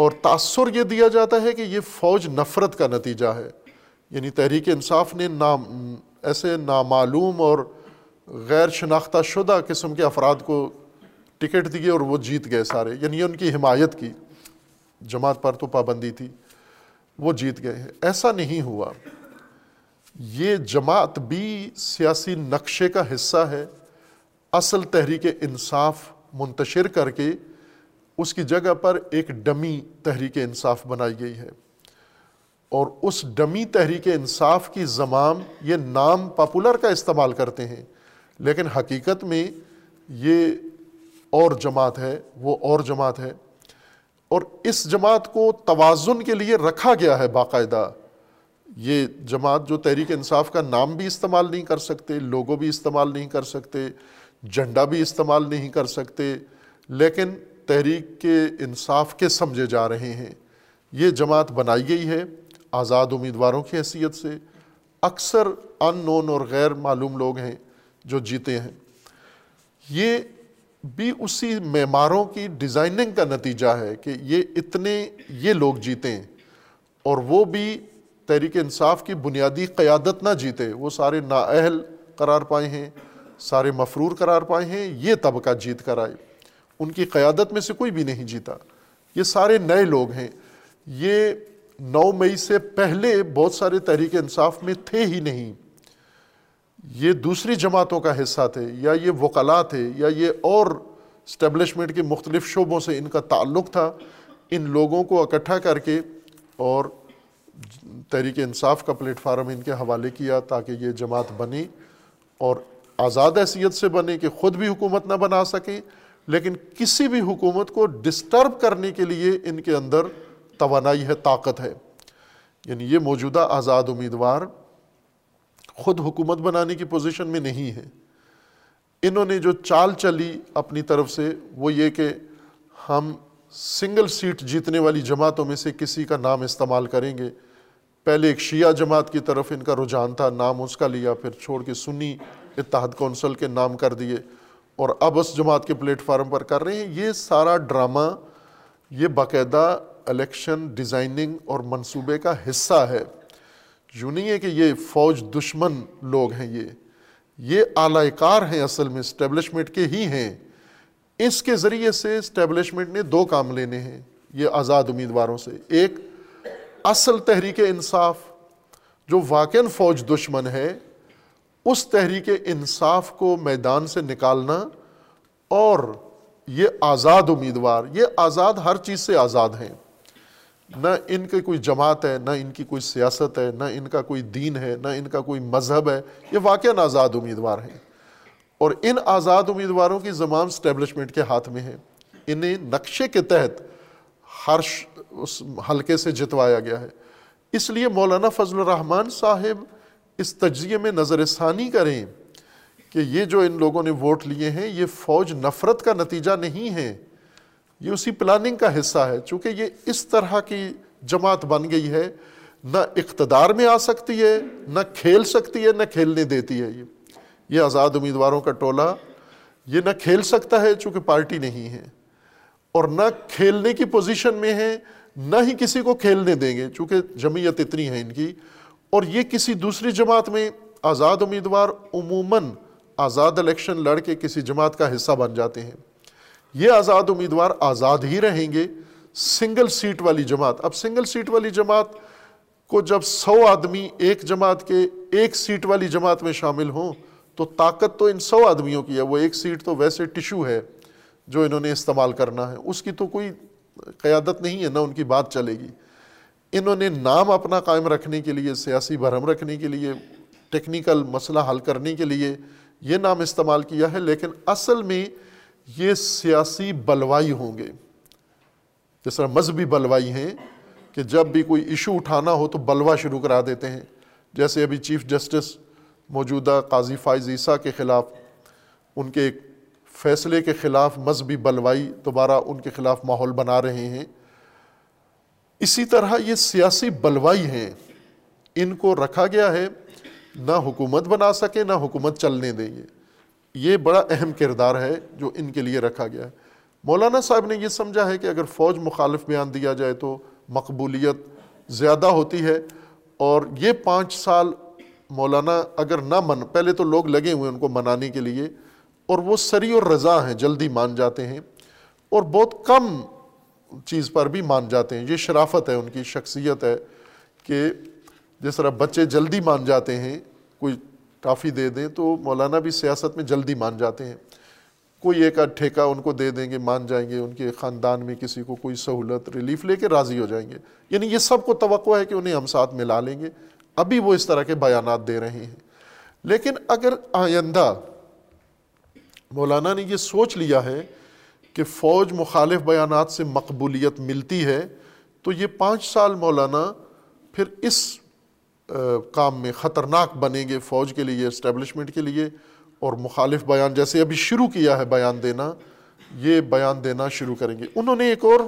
اور تاثر یہ دیا جاتا ہے کہ یہ فوج نفرت کا نتیجہ ہے۔ یعنی تحریک انصاف نے نام، ایسے نامعلوم اور غیر شناختہ شدہ قسم کے افراد کو ٹکٹ دیے اور وہ جیت گئے سارے۔ یعنی ان کی حمایت کی جماعت پر تو پابندی تھی، وہ جیت گئے ہیں۔ ایسا نہیں ہوا۔ یہ جماعت بھی سیاسی نقشے کا حصہ ہے۔ اصل تحریک انصاف منتشر کر کے اس کی جگہ پر ایک ڈمی تحریک انصاف بنائی گئی ہے۔ اور اس ڈمی تحریک انصاف کی زمام یہ نام پاپولر کا استعمال کرتے ہیں، لیکن حقیقت میں یہ اور جماعت ہے، وہ اور جماعت ہے۔ اور اس جماعت کو توازن کے لیے رکھا گیا ہے باقاعدہ۔ یہ جماعت جو تحریک انصاف کا نام بھی استعمال نہیں کر سکتے لوگوں بھی استعمال نہیں کر سکتے، جھنڈا بھی استعمال نہیں کر سکتے، لیکن تحریک کے انصاف کے سمجھے جا رہے ہیں۔ یہ جماعت بنائی گئی ہے آزاد امیدواروں کی حیثیت سے۔ اکثر ان نون اور غیر معلوم لوگ ہیں جو جیتے ہیں۔ یہ بھی اسی معماروں کی ڈیزائننگ کا نتیجہ ہے کہ یہ اتنے یہ لوگ جیتے ہیں۔ اور وہ بھی تحریک انصاف کی بنیادی قیادت نہ جیتے۔ وہ سارے نااہل قرار پائے ہیں، سارے مفرور قرار پائے ہیں، یہ طبقہ جیت کر آئے۔ ان کی قیادت میں سے کوئی بھی نہیں جیتا۔ یہ سارے نئے لوگ ہیں۔ یہ نو مئی سے پہلے بہت سارے تحریک انصاف میں تھے ہی نہیں۔ یہ دوسری جماعتوں کا حصہ تھے، یا یہ وکلا تھے، یا یہ اور اسٹیبلشمنٹ کے مختلف شعبوں سے ان کا تعلق تھا۔ ان لوگوں کو اکٹھا کر کے اور تحریک انصاف کا پلیٹ فارم ان کے حوالے کیا تاکہ یہ جماعت بنی اور آزاد حیثیت سے بنے کہ خود بھی حکومت نہ بنا سکیں۔ لیکن کسی بھی حکومت کو ڈسٹرب کرنے کے لیے ان کے اندر توانائی ہے، طاقت ہے۔ یعنی یہ موجودہ آزاد امیدوار خود حکومت بنانے کی پوزیشن میں نہیں ہے۔ انہوں نے جو چال چلی اپنی طرف سے وہ یہ کہ ہم سنگل سیٹ جیتنے والی جماعتوں میں سے کسی کا نام استعمال کریں گے۔ پہلے ایک شیعہ جماعت کی طرف ان کا رجحان تھا، نام اس کا لیا، پھر چھوڑ کے سنی اتحاد کونسل کے نام کر دیے۔ اور اب اس جماعت کے پلیٹ فارم پر کر رہے ہیں۔ یہ سارا ڈرامہ، یہ باقاعدہ الیکشن ڈیزائننگ اور منصوبے کا حصہ ہے۔ یوں نہیں ہے کہ یہ فوج دشمن لوگ ہیں یہ۔ یہ اعلی کار ہیں اصل میں، اسٹیبلشمنٹ کے ہی ہیں۔ اس کے ذریعے سے اسٹیبلشمنٹ نے دو کام لینے ہیں، یہ آزاد امیدواروں سے۔ ایک، اصل تحریک انصاف، جو واقع فوج دشمن ہے۔ اس تحریک انصاف کو میدان سے نکالنا اور یہ آزاد امیدوار، یہ آزاد ہر چیز سے آزاد ہیں۔ نہ ان کی کوئی جماعت ہے، نہ ان کی کوئی سیاست ہے، نہ ان کا کوئی دین ہے، نہ ان کا کوئی مذہب ہے، یہ واقعہ آزاد امیدوار ہیں۔ اور ان آزاد امیدواروں کی زمام اسٹیبلشمنٹ کے ہاتھ میں ہے انہیں نقشے کے تحت ہر اس حلقے سے جتوایا گیا ہے۔ اس لیے مولانا فضل الرحمان صاحب اس تجزیے میں نظر ثانی کریں کہ یہ جو ان لوگوں نے ووٹ لیے ہیں، یہ فوج نفرت کا نتیجہ نہیں ہے۔ یہ اسی پلاننگ کا حصہ ہے، چونکہ یہ اس طرح کی جماعت بن گئی ہے، نہ اقتدار میں آ سکتی ہے، نہ کھیل سکتی ہے، نہ کھیلنے دیتی ہے۔ یہ یہ آزاد امیدواروں کا ٹولہ، یہ نہ کھیل سکتا ہے چونکہ پارٹی نہیں ہے۔ اور نہ کھیلنے کی پوزیشن میں ہے، نہ ہی کسی کو کھیلنے دیں گے، چونکہ جمعیت اتنی ہے ان کی۔ اور یہ کسی دوسری جماعت میں آزاد امیدوار عموماً آزاد الیکشن لڑ کے کسی جماعت کا حصہ بن جاتے ہیں۔ یہ آزاد امیدوار آزاد ہی رہیں گے، سنگل سیٹ والی جماعت۔ اب سنگل سیٹ والی جماعت کو جب سو آدمی ایک جماعت کے ایک سیٹ والی جماعت میں شامل ہوں، تو طاقت تو ان سو آدمیوں کی ہے۔ وہ ایک سیٹ تو ویسے ٹیشو ہے جو انہوں نے استعمال کرنا ہے۔ اس کی تو کوئی قیادت نہیں ہے، نہ ان کی بات چلے گی۔ انہوں نے نام اپنا قائم رکھنے کے لیے، سیاسی بھرم رکھنے کے لیے ٹیکنیکل مسئلہ حل کرنے کے لیے یہ نام استعمال کیا ہے، لیکن اصل میں یہ سیاسی بلوائی ہوں گے۔ جس طرح مذہبی بلوائی ہیں کہ جب بھی کوئی ایشو اٹھانا ہو تو بلوا شروع کرا دیتے ہیں۔ جیسے ابھی چیف جسٹس موجودہ قاضی فائز عیسیٰ کے خلاف، ان کے ایک فیصلے کے خلاف مذہبی بلوائی دوبارہ ان کے خلاف ماحول بنا رہے ہیں۔ اسی طرح یہ سیاسی بلوائی ہیں، ان کو رکھا گیا ہے، نہ حکومت بنا سکے، نہ حکومت چلنے دیں گے یہ بڑا اہم کردار ہے جو ان کے لیے رکھا گیا۔ ہے مولانا صاحب نے یہ سمجھا ہے کہ اگر فوج مخالف بیان دیا جائے تو مقبولیت زیادہ ہوتی ہے۔ اور یہ پانچ سال مولانا اگر نہ من، پہلے تو لوگ لگے ہوئے ان کو منانے کے لیے، اور وہ سری اور رضا ہیں، جلدی مان جاتے ہیں۔ اور بہت کم چیز پر بھی مان جاتے ہیں۔ یہ شرافت ہے، ان کی شخصیت ہے کہ جس طرح بچے جلدی مان جاتے ہیں، کوئی کافی دے دیں تو مولانا بھی سیاست میں جلدی مان جاتے ہیں۔ کوئی ایک آدھ ٹھیکہ ان کو دے دیں گے، مان جائیں گے، ان کے خاندان میں کسی کو کوئی سہولت، ریلیف لے کے راضی ہو جائیں گے۔ یعنی یہ سب کو توقع ہے کہ انہیں ہم ساتھ ملا لیں گے۔ ابھی وہ اس طرح کے بیانات دے رہے ہیں۔ لیکن اگر آئندہ مولانا نے یہ سوچ لیا ہے کہ فوج مخالف بیانات سے مقبولیت ملتی ہے، تو یہ پانچ سال مولانا پھر اس کام میں خطرناک بنیں گے فوج کے لیے اسٹیبلشمنٹ کے لیے، اور مخالف بیان جیسے ابھی شروع کیا ہے بیان دینا، یہ بیان دینا شروع کریں گے۔ انہوں نے ایک اور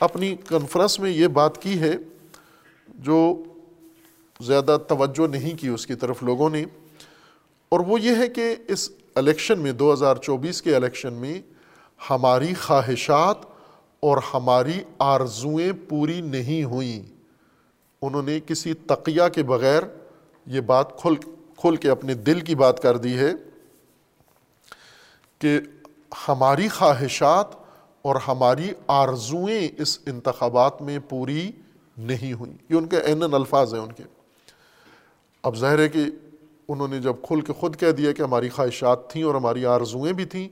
اپنی کنفرنس میں یہ بات کی ہے، جو زیادہ توجہ نہیں کی اس کی طرف لوگوں نے، اور وہ یہ ہے کہ اس الیکشن میں، دو ہزار چوبیس کے الیکشن میں ہماری خواہشات اور ہماری آرزوئیں پوری نہیں ہوئیں۔ انہوں نے کسی تقیہ کے بغیر یہ بات کھل کھل کے اپنے دل کی بات کر دی ہے کہ ہماری خواہشات اور ہماری آرزوئیں اس انتخابات میں پوری نہیں ہوئیں۔ یہ ان کے این الفاظ ہیں ان کے۔ اب ظاہر ہے کہ انہوں نے جب کھل کے خود کہہ دیا کہ ہماری خواہشات تھیں اور ہماری آرزوئیں بھی تھیں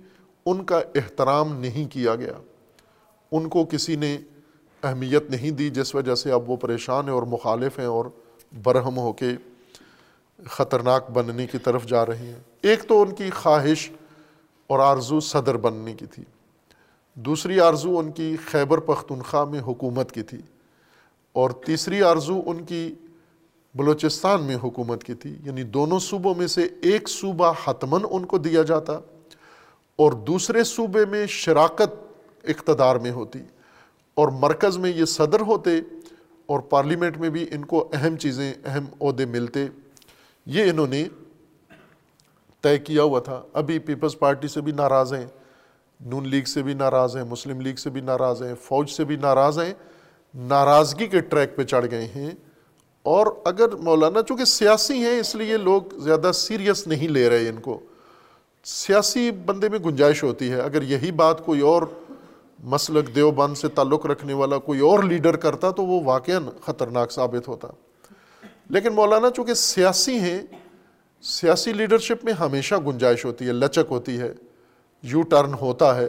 ان کا احترام نہیں کیا گیا۔ ان کو کسی نے اہمیت نہیں دی، جس وجہ سے اب وہ پریشان ہیں اور مخالف ہیں اور برہم ہو کے خطرناک بننے کی طرف جا رہے ہیں۔ ایک تو ان کی خواہش اور آرزو صدر بننے کی تھی۔ دوسری آرزو ان کی خیبر پختونخوا میں حکومت کی تھی۔ اور تیسری آرزو ان کی بلوچستان میں حکومت کی تھی۔ یعنی دونوں صوبوں میں سے ایک صوبہ حتمن ان کو دیا جاتا۔ اور دوسرے صوبے میں شراکت اقتدار میں ہوتی اور مرکز میں یہ صدر ہوتے اور پارلیمنٹ میں بھی ان کو اہم چیزیں، اہم عہدے ملتے۔ یہ انہوں نے طے کیا ہوا تھا۔ ابھی پیپلز پارٹی سے بھی ناراض ہیں، نون لیگ سے بھی ناراض ہیں، مسلم لیگ سے بھی ناراض ہیں، فوج سے بھی ناراض ہیں، ناراضگی کے ٹریک پہ چڑھ گئے ہیں۔ اور اگر مولانا، چونکہ سیاسی ہیں، اس لیے لوگ زیادہ سیریس نہیں لے رہے ان کو۔ سیاسی بندے میں گنجائش ہوتی ہے۔ اگر یہی بات کوئی اور مسلک دیوبند سے تعلق رکھنے والا کوئی اور لیڈر کرتا تو وہ واقع خطرناک ثابت ہوتا۔ لیکن مولانا چونکہ سیاسی ہیں، سیاسی لیڈرشپ میں ہمیشہ گنجائش ہوتی ہے، لچک ہوتی ہے، یو ٹرن ہوتا ہے۔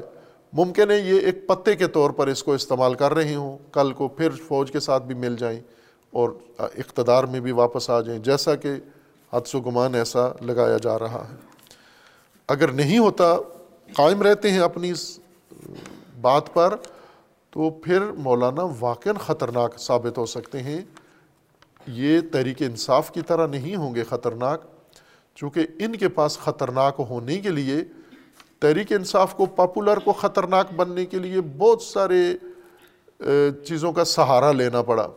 ممکن ہے یہ ایک پتے کے طور پر اس کو استعمال کر رہے ہوں، کل کو پھر فوج کے ساتھ بھی مل جائیں اور اقتدار میں بھی واپس آ جائیں، جیسا کہ حدث و گمان ایسا لگایا جا رہا ہے۔ اگر نہیں ہوتا، قائم رہتے ہیں اپنی اس بات پر، تو پھر مولانا واقع خطرناک ثابت ہو سکتے ہیں۔ یہ تحریک انصاف کی طرح نہیں ہوں گے خطرناک، چونکہ ان کے پاس خطرناک ہونے کے لیے، تحریک انصاف کو پاپولر کو خطرناک بننے کے لیے بہت سارے چیزوں کا سہارا لینا پڑا۔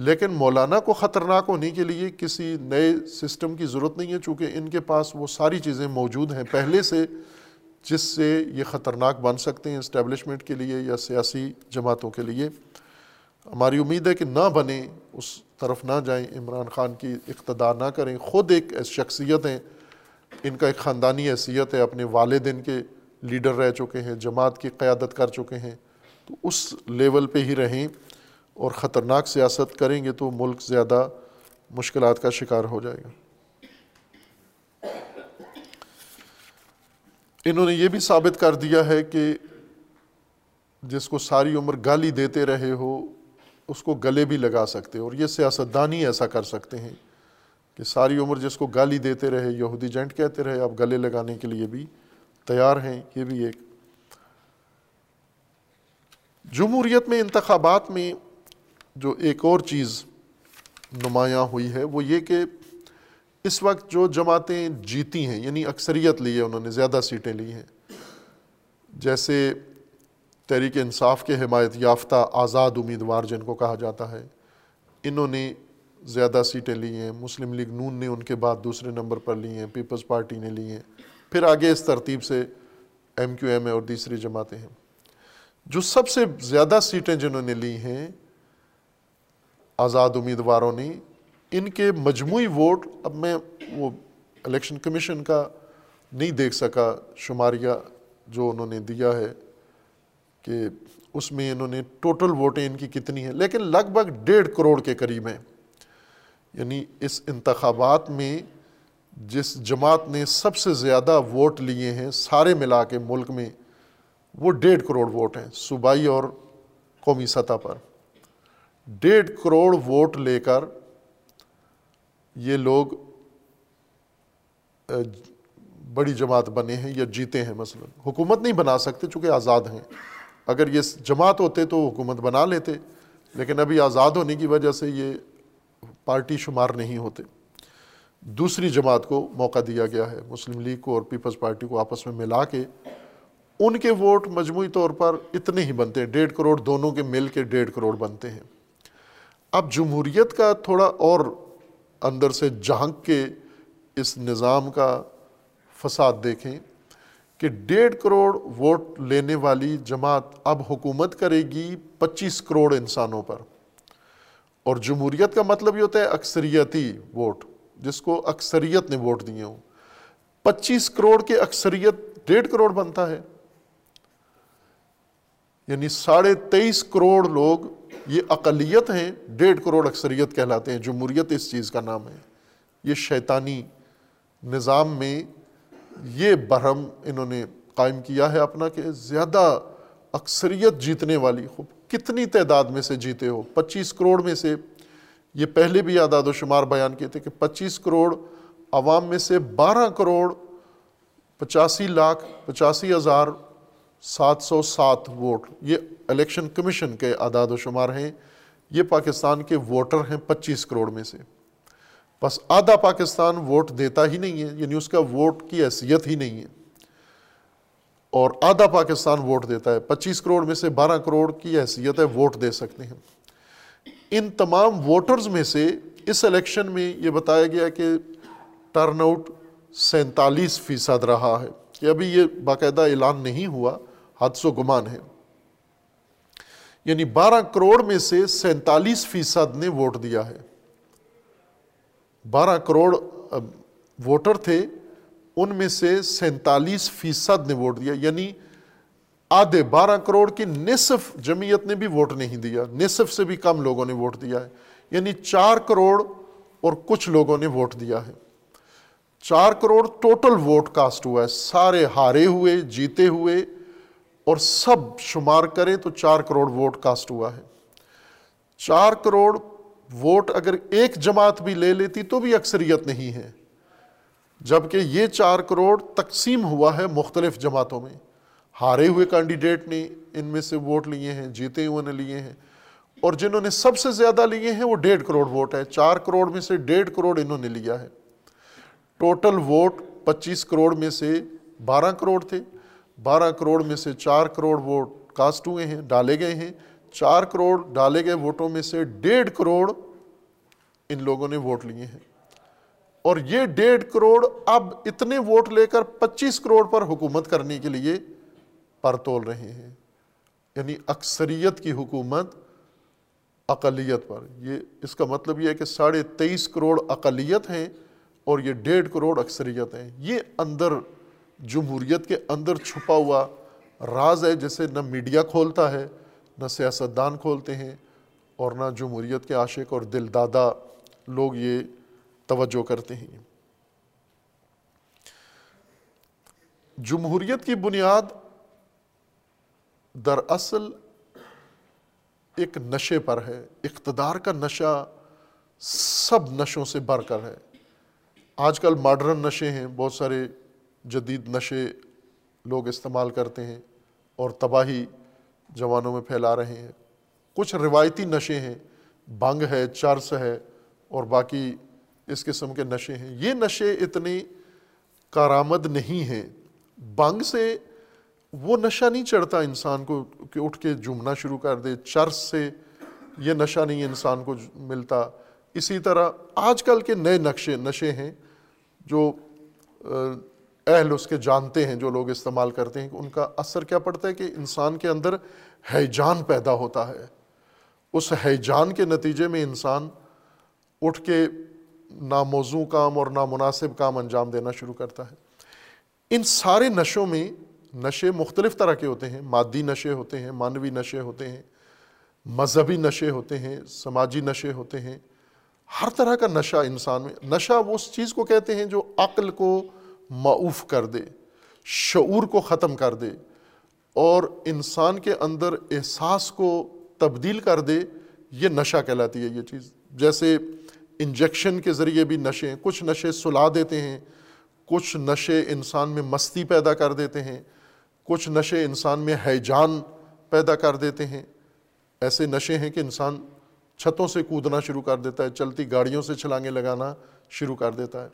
لیکن مولانا کو خطرناک ہونے کے لیے کسی نئے سسٹم کی ضرورت نہیں ہے، چونکہ ان کے پاس وہ ساری چیزیں موجود ہیں۔ پہلے سے جس سے یہ خطرناک بن سکتے ہیں اسٹیبلشمنٹ کے لیے یا سیاسی جماعتوں کے لیے۔ ہماری امید ہے کہ نہ بنے، اس طرف نہ جائیں، عمران خان کی اقتدار نہ کریں۔ خود ایک شخصیت ہیں، ان کا ایک خاندانی حیثیت ہے، اپنے والدین کے لیڈر رہ چکے ہیں، جماعت کی قیادت کر چکے ہیں۔ تو اس لیول پہ ہی رہیں۔ اور خطرناک سیاست کریں گے تو ملک زیادہ مشکلات کا شکار ہو جائے گا۔ انہوں نے یہ بھی ثابت کر دیا ہے کہ جس کو ساری عمر گالی دیتے رہے ہو، اس کو گلے بھی لگا سکتے اور یہ سیاستدانی ایسا کر سکتے ہیں کہ ساری عمر جس کو گالی دیتے رہے، یہودی جنٹ کہتے رہے، اب گلے لگانے کے لیے بھی تیار ہیں۔ یہ بھی ایک۔ جمہوریت میں، انتخابات میں جو ایک اور چیز نمایاں ہوئی ہے وہ یہ کہ اس وقت جو جماعتیں جیتی ہیں یعنی اکثریت لی ہے، انہوں نے زیادہ سیٹیں لی ہیں۔ جیسے تحریک انصاف کے حمایت یافتہ آزاد امیدوار جن کو کہا جاتا ہے، انہوں نے زیادہ سیٹیں لی ہیں۔ مسلم لیگ نون نے ان کے بعد دوسرے نمبر پر لی ہیں، پیپلز پارٹی نے لی ہیں۔ پھر آگے اس ترتیب سے ایم کیو ایم اے اور دوسری جماعتیں ہیں۔ جو سب سے زیادہ سیٹیں جنہوں نے لی ہیں آزاد امیدواروں نے ان کے مجموعی ووٹ اب میں وہ الیکشن کمیشن کا نہیں دیکھ سکا، شماریہ جو انہوں نے دیا ہے کہ اس میں انہوں نے ٹوٹل ووٹیں ان کی کتنی ہیں، لیکن لگ بھگ ڈیڑھ کروڑ کے قریب ہیں۔ یعنی اس انتخابات میں جس جماعت نے سب سے زیادہ ووٹ لیے ہیں سارے ملا کے ملک میں، وہ ڈیڑھ کروڑ ووٹ ہیں، صوبائی اور قومی سطح پر۔ ڈیڑھ کروڑ ووٹ لے کر یہ لوگ بڑی جماعت بنے ہیں یا جیتے ہیں مثلا۔ حکومت نہیں بنا سکتے چونکہ آزاد ہیں۔ اگر یہ جماعت ہوتے تو حکومت بنا لیتے، لیکن ابھی آزاد ہونے کی وجہ سے یہ پارٹی شمار نہیں ہوتے۔ دوسری جماعت کو موقع دیا گیا ہے، مسلم لیگ کو اور پیپلز پارٹی کو آپس میں ملا کے۔ ان کے ووٹ مجموعی طور پر اتنے ہی بنتے ہیں ڈیڑھ کروڑ دونوں کے مل کے ڈیڑھ کروڑ بنتے ہیں۔ اب جمہوریت کا تھوڑا اور اندر سے جھانک کے اس نظام کا فساد دیکھیں کہ ڈیڑھ کروڑ ووٹ لینے والی جماعت اب حکومت کرے گی پچیس کروڑ انسانوں پر۔ اور جمہوریت کا مطلب یہ ہوتا ہے اکثریتی ووٹ، جس کو اکثریت نے ووٹ دیے ہوں۔ پچیس کروڑ کے اکثریت ڈیڑھ کروڑ بنتا ہے۔ یعنی ساڑھے تیئیس کروڑ لوگ یہ اقلیت ہیں، ڈیڑھ کروڑ اکثریت کہلاتے ہیں، جمہوریت اس چیز کا نام ہے۔ یہ شیطانی نظام میں یہ برہم انہوں نے قائم کیا ہے اپنا کہ زیادہ اکثریت جیتنے والی، خوب، کتنی تعداد میں سے جیتے ہو؟ پچیس کروڑ میں سے۔ یہ پہلے بھی اعداد و شمار بیان کیے تھے کہ پچیس کروڑ، عوام میں سے بارہ کروڑ، پچاسی لاکھ، پچاسی ہزار سات سو سات ووٹ، یہ الیکشن کمیشن کے اعداد و شمار ہیں، یہ پاکستان کے ووٹر ہیں پچیس کروڑ میں سے۔ بس آدھا پاکستان ووٹ دیتا ہی نہیں ہے یعنی اس کا ووٹ کی حیثیت ہی نہیں ہے۔ اور آدھا پاکستان ووٹ دیتا ہے، پچیس کروڑ میں سے بارہ کروڑ کی حیثیت ہے ووٹ دے سکتے ہیں۔ ان تمام ووٹرز میں سے اس الیکشن میں یہ بتایا گیا کہ ٹرن آؤٹ سینتالیس فیصد رہا ہے۔ کہ ابھی یہ باقاعدہ اعلان نہیں ہوا حدث و گمان ہے یعنی بارہ کروڑ میں سے سینتالیس فیصد نے ووٹ دیا ہے۔ بارہ کروڑ ووٹر تھے، ان میں سے سینتالیس فیصد نے ووٹ دیا۔ یعنی آدھے بارہ کروڑ کی نصف جمعیت نے بھی ووٹ نہیں دیا۔ نصف سے بھی کم لوگوں نے ووٹ دیا ہے۔ یعنی چار کروڑ اور کچھ لوگوں نے ووٹ دیا ہے۔ چار کروڑ ٹوٹل ووٹ کاسٹ ہوا ہے۔ سارے ہارے ہوئے، جیتے ہوئے اور سب شمار کریں تو چار کروڑ ووٹ کاسٹ ہوا ہے۔ چار کروڑ ووٹ اگر ایک جماعت بھی لے لیتی تو بھی اکثریت نہیں ہے۔ جبکہ یہ چار کروڑ تقسیم ہوا ہے مختلف جماعتوں میں۔ ہارے ہوئے کینڈیڈیٹ نے ان میں سے ووٹ لیے ہیں، جیتے ہوئے نے لیے ہیں۔ اور جنہوں نے سب سے زیادہ لیے ہیں وہ ڈیڑھ کروڑ ووٹ ہے چار کروڑ میں سے ڈیڑھ کروڑ انہوں نے لیا ہے۔ ٹوٹل ووٹ پچیس کروڑ میں سے بارہ کروڑ تھے۔ بارہ کروڑ میں سے چار کروڑ ووٹ کاسٹ ہوئے ہیں، ڈالے گئے ہیں۔ چار کروڑ ڈالے گئے ووٹوں میں سے ڈیڑھ کروڑ ان لوگوں نے ووٹ لیے ہیں۔ اور یہ ڈیڑھ کروڑ اب اتنے ووٹ لے کر پچیس کروڑ پر حکومت کرنے کے لیے پر تول رہے ہیں۔ یعنی اکثریت کی حکومت اقلیت پر۔ یہ اس کا مطلب یہ ہے کہ ساڑھے تیئیس کروڑ اقلیت ہیں اور یہ ڈیڑھ کروڑ اکثریت ہیں۔ یہ اندر جمہوریت کے اندر چھپا ہوا راز ہے جسے نہ میڈیا کھولتا ہے، نہ سیاستدان کھولتے ہیں اور نہ جمہوریت کے عاشق اور دل دادا لوگ یہ توجہ کرتے ہیں۔ جمہوریت کی بنیاد دراصل ایک نشے پر ہے۔ اقتدار کا نشہ سب نشوں سے بڑھ کر ہے۔ آج کل ماڈرن نشے ہیں، بہت سارے جدید نشے لوگ استعمال کرتے ہیں اور تباہی جوانوں میں پھیلا رہے ہیں۔ کچھ روایتی نشے ہیں بنگ ہے، چرس ہے اور باقی اس قسم کے نشے ہیں۔ یہ نشے اتنے کارآمد نہیں ہیں۔ بنگ سے وہ نشہ نہیں چڑھتا انسان کو کہ اٹھ کے جمنا شروع کر دے۔ چرس سے یہ نشہ نہیں انسان کو ملتا۔ اسی طرح آج کل کے نئے نقشے، نشے ہیں جو اہل اس کے جانتے ہیں جو لوگ استعمال کرتے ہیں ان کا اثر کیا پڑتا ہے کہ انسان کے اندر حیجان پیدا ہوتا ہے۔ اس حیجان کے نتیجے میں انسان اٹھ کے ناموزوں کام اور نامناسب کام انجام دینا شروع کرتا ہے۔ ان سارے نشوں میں نشے مختلف طرح کے ہوتے ہیں، مادی نشے ہوتے ہیں، مانوی نشے ہوتے ہیں، مذہبی نشے ہوتے ہیں، سماجی نشے ہوتے ہیں۔ ہر طرح کا نشہ انسان میں، نشہ وہ اس چیز کو کہتے ہیں جو عقل کو معوف کر دے، شعور کو ختم کر دے اور انسان کے اندر احساس کو تبدیل کر دے، یہ نشہ کہلاتی ہے یہ چیز۔ جیسے انجیکشن کے ذریعے بھی نشے کچھ نشے سلا دیتے ہیں، کچھ نشے انسان میں مستی پیدا کر دیتے ہیں، کچھ نشے انسان میں حیجان پیدا کر دیتے ہیں۔ ایسے نشے ہیں کہ انسان چھتوں سے کودنا شروع کر دیتا ہے، چلتی گاڑیوں سے چھلانگیں لگانا شروع کر دیتا ہے۔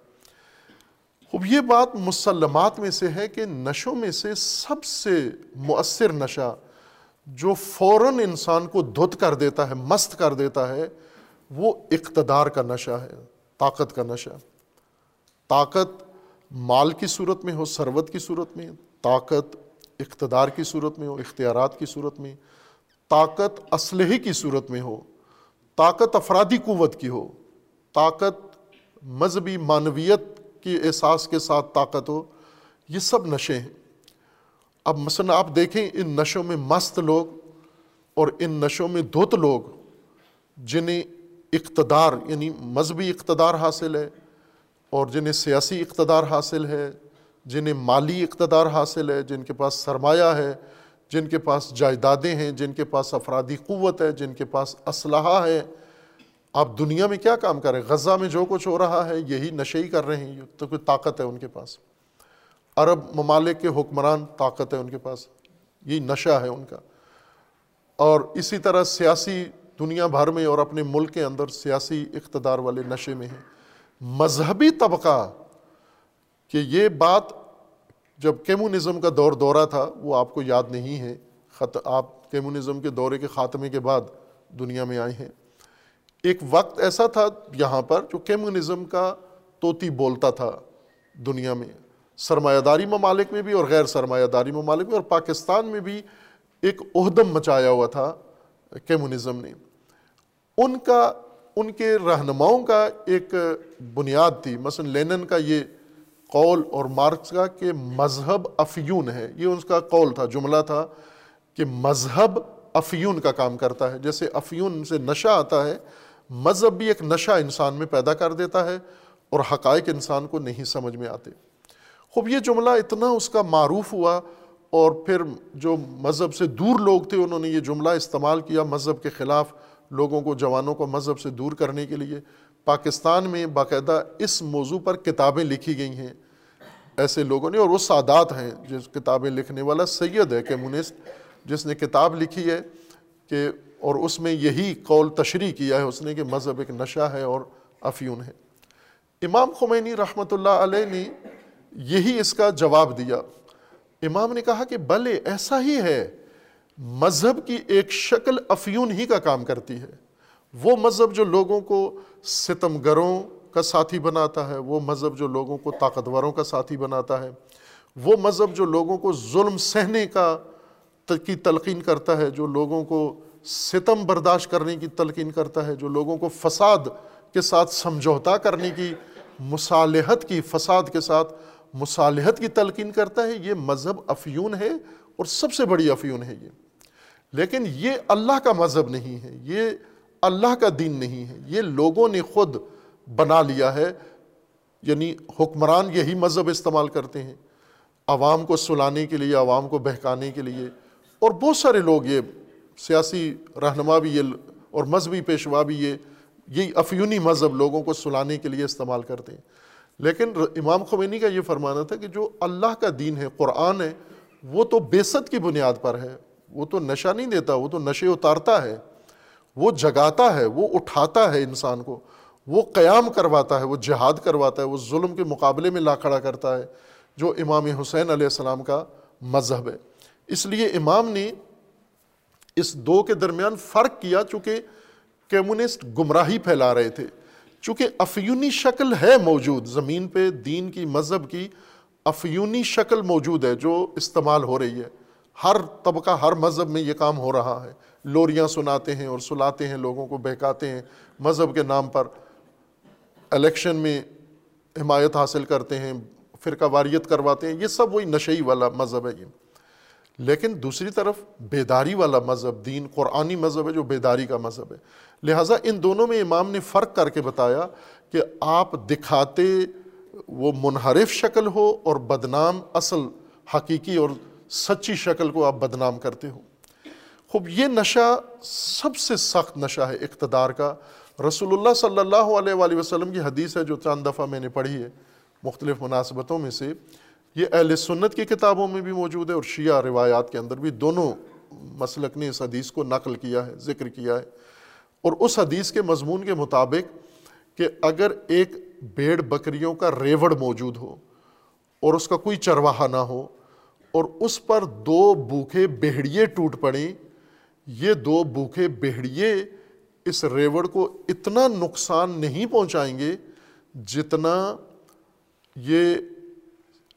خوب، یہ بات مسلمات میں سے ہے کہ نشوں میں سے سب سے مؤثر نشہ جو فوراً انسان کو دھت کر دیتا ہے، مست کر دیتا ہے، وہ اقتدار کا نشہ ہے، طاقت کا نشہ طاقت مال کی صورت میں ہو، ثروت کی صورت میں، طاقت اقتدار کی صورت میں ہو، اختیارات کی صورت میں، طاقت اسلحے کی صورت میں ہو، طاقت افرادی قوت کی ہو، طاقت مذہبی معنویت کی احساس کے ساتھ طاقت ہو، یہ سب نشے ہیں۔ اب مثلا آپ دیکھیں ان نشوں میں مست لوگ اور ان نشوں میں دھت لوگ، جنہیں اقتدار یعنی مذہبی اقتدار حاصل ہے اور جنہیں سیاسی اقتدار حاصل ہے، جنہیں مالی اقتدار حاصل ہے، جن کے پاس سرمایہ ہے، جن کے پاس جائیدادیں ہیں، جن کے پاس افرادی قوت ہے، جن کے پاس اسلحہ ہے۔ آپ دنیا میں کیا کام کر رہے ہیں؟ غزہ میں جو کچھ ہو رہا ہے، یہی نشے ہی کر رہے ہیں تو کوئی طاقت ہے ان کے پاس۔ عرب ممالک کے حکمران طاقت ہے ان کے پاس۔ یہی نشہ ہے ان کا۔ اور اسی طرح سیاسی دنیا بھر میں اور اپنے ملک کے اندر سیاسی اقتدار والے نشے میں ہیں۔ مذہبی طبقہ، کہ یہ بات جب کیمونزم کا دور دورہ تھا، وہ آپ کو یاد نہیں ہے۔ خط، آپ کیمونزم کے دورے کے خاتمے کے بعد دنیا میں آئے ہیں۔ ایک وقت ایسا تھا یہاں پر جو کیمونزم کا توتی بولتا تھا دنیا میں سرمایہ داری ممالک میں بھی اور غیر سرمایہ داری ممالک میں اور پاکستان میں بھی ایک عہدم مچایا ہوا تھا کیمونزم نے۔ ان کا، ان کے رہنماؤں کا ایک بنیاد تھی۔ مثلا لینن کا یہ قول اور مارکس کا کہ مذہب افیون ہے۔ یہ اس کا قول تھا، جملہ تھا کہ مذہب افیون کا کام کرتا ہے۔ جیسے افیون سے نشہ آتا ہے مذہب بھی ایک نشہ انسان میں پیدا کر دیتا ہے اور حقائق انسان کو نہیں سمجھ میں آتے۔ خوب، یہ جملہ اتنا اس کا معروف ہوا اور پھر جو مذہب سے دور لوگ تھے، انہوں نے یہ جملہ استعمال کیا مذہب کے خلاف لوگوں کو، جوانوں کو مذہب سے دور کرنے کے لیے۔ پاکستان میں باقاعدہ اس موضوع پر کتابیں لکھی گئی ہیں۔ ایسے لوگوں نے، اور وہ سادات ہیں، جس کتابیں لکھنے والا سید ہے، کمیونسٹ، جس نے کتاب لکھی ہے کہ اور اس میں یہی قول تشریح کیا ہے اس نے کہ مذہب ایک نشہ ہے اور افیون ہے۔ امام خمینی رحمۃ اللہ علیہ نے یہی اس کا جواب دیا۔ امام نے کہا کہ بلے ایسا ہی ہے، مذہب کی ایک شکل افیون ہی کا کام کرتی ہے۔ وہ مذہب جو لوگوں کو ستم گروں کا ساتھی بناتا ہے، وہ مذہب جو لوگوں کو طاقتوروں کا ساتھی بناتا ہے۔ وہ مذہب جو لوگوں کو ظلم سہنے کا کی تلقین کرتا ہے، جو لوگوں کو ستم برداشت کرنے کی تلقین کرتا ہے، جو لوگوں کو فساد کے ساتھ سمجھوتا کرنے کی، مصالحت کی فساد کے ساتھ مصالحت کی تلقین کرتا ہے۔ یہ مذہب افیون ہے اور سب سے بڑی افیون ہے یہ۔ لیکن یہ اللہ کا مذہب نہیں ہے، یہ اللہ کا دین نہیں ہے۔ یہ لوگوں نے خود بنا لیا ہے یعنی حکمران یہی مذہب استعمال کرتے ہیں۔ عوام کو سلانے کے لیے، عوام کو بہکانے کے لیے۔ اور بہت سارے لوگ یہ سیاسی رہنما بھی یہ اور مذہبی پیشوا بھی یہ یہ افیونی مذہب لوگوں کو سلانے کے لیے استعمال کرتے ہیں۔ لیکن امام خمینی کا یہ فرمانا تھا کہ جو اللہ کا دین ہے، قرآن ہے، وہ تو بیست کی بنیاد پر ہے۔ وہ تو نشہ نہیں دیتا، وہ تو نشے اتارتا ہے۔ وہ جگاتا ہے، وہ اٹھاتا ہے انسان کو۔ وہ قیام کرواتا ہے، وہ جہاد کرواتا ہے، وہ ظلم کے مقابلے میں لا کھڑا کرتا ہے، جو امام حسین علیہ السلام کا مذہب ہے۔ اس لیے امام نے اس دو کے درمیان فرق کیا چونکہ کمیونسٹ گمراہی پھیلا رہے تھے۔ چونکہ افیونی شکل ہے موجود، زمین پہ دین کی، مذہب کی افیونی شکل موجود ہے جو استعمال ہو رہی ہے۔ ہر طبقہ، ہر مذہب میں یہ کام ہو رہا ہے۔ لوریاں سناتے ہیں اور سلاتے ہیں، لوگوں کو بہکاتے ہیں مذہب کے نام پر۔ الیکشن میں حمایت حاصل کرتے ہیں، فرقہ واریت کرواتے ہیں۔ یہ سب وہی نشئی والا مذہب ہے۔ یہ لیکن دوسری طرف بیداری والا مذہب، دین، قرآنی مذہب ہے جو بیداری کا مذہب ہے۔ لہٰذا ان دونوں میں امام نے فرق کر کے بتایا کہ آپ دکھاتے وہ منحرف شکل ہو اور بدنام اصل حقیقی اور سچی شکل کو آپ بدنام کرتے ہو۔ خوب، یہ نشہ سب سے سخت نشہ ہے اقتدار کا۔ رسول اللہ صلی اللہ علیہ وآلہ وسلم کی حدیث ہے جو چند دفعہ میں نے پڑھی ہے مختلف مناسبتوں میں سے۔ یہ اہل سنت کی کتابوں میں بھی موجود ہے اور شیعہ روایات کے اندر بھی دونوں مسلک نے اس حدیث کو نقل کیا ہے، ذکر کیا ہے۔ اور اس حدیث کے مضمون کے مطابق کہ اگر ایک بیڑ بکریوں کا ریوڑ موجود ہو اور اس کا کوئی چرواہا نہ ہو اور اس پر دو بھوکے بہڑیے ٹوٹ پڑیں، یہ دو بھوکے بہڑیے اس ریوڑ کو اتنا نقصان نہیں پہنچائیں گے جتنا یہ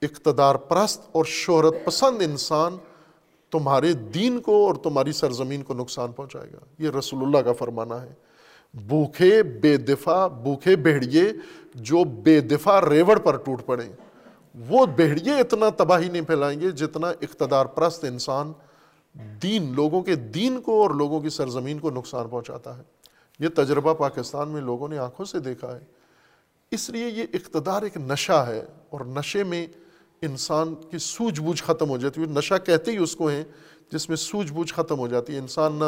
اقتدار پرست اور شہرت پسند انسان تمہارے دین کو اور تمہاری سرزمین کو نقصان پہنچائے گا۔ یہ رسول اللہ کا فرمانا ہے۔ بھوکے بے دفاع، بھوکے بھیڑیے جو بے دفاع ریوڑ پر ٹوٹ پڑے، وہ بھیڑیے اتنا تباہی نہیں پھیلائیں گے جتنا اقتدار پرست انسان دین، لوگوں کے دین کو اور لوگوں کی سرزمین کو نقصان پہنچاتا ہے۔ یہ تجربہ پاکستان میں لوگوں نے آنکھوں سے دیکھا ہے۔ اس لیے یہ اقتدار ایک نشہ ہے اور نشے میں انسان کی سوجھ بوجھ ختم ہو جاتی ہے نشہ کہتے ہی اس کو ہیں جس میں سوجھ بوجھ ختم ہو جاتی ہے۔ انسان نہ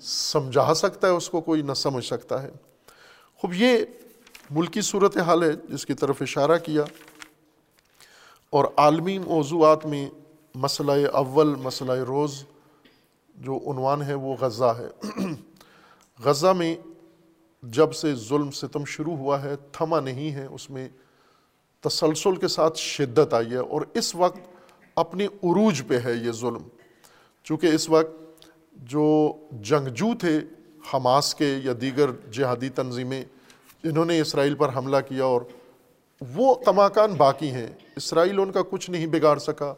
سمجھا سکتا ہے، اس کو کوئی نہ سمجھ سکتا ہے۔ خوب، یہ ملکی صورت حال ہے جس کی طرف اشارہ کیا۔ اور عالمی موضوعات میں مسئلہ اول، مسئلہ روز جو عنوان ہے وہ غزہ ہے۔ غزہ میں جب سے ظلم ستم شروع ہوا ہے تھما نہیں ہے، اس میں تسلسل کے ساتھ شدت آئی ہے اور اس وقت اپنی عروج پہ ہے یہ ظلم۔ چونکہ اس وقت جو جنگجو تھے حماس کے یا دیگر جہادی تنظیمیں جنہوں نے اسرائیل پر حملہ کیا اور وہ کماکان باقی ہیں۔ اسرائیل ان کا کچھ نہیں بگاڑ سکا،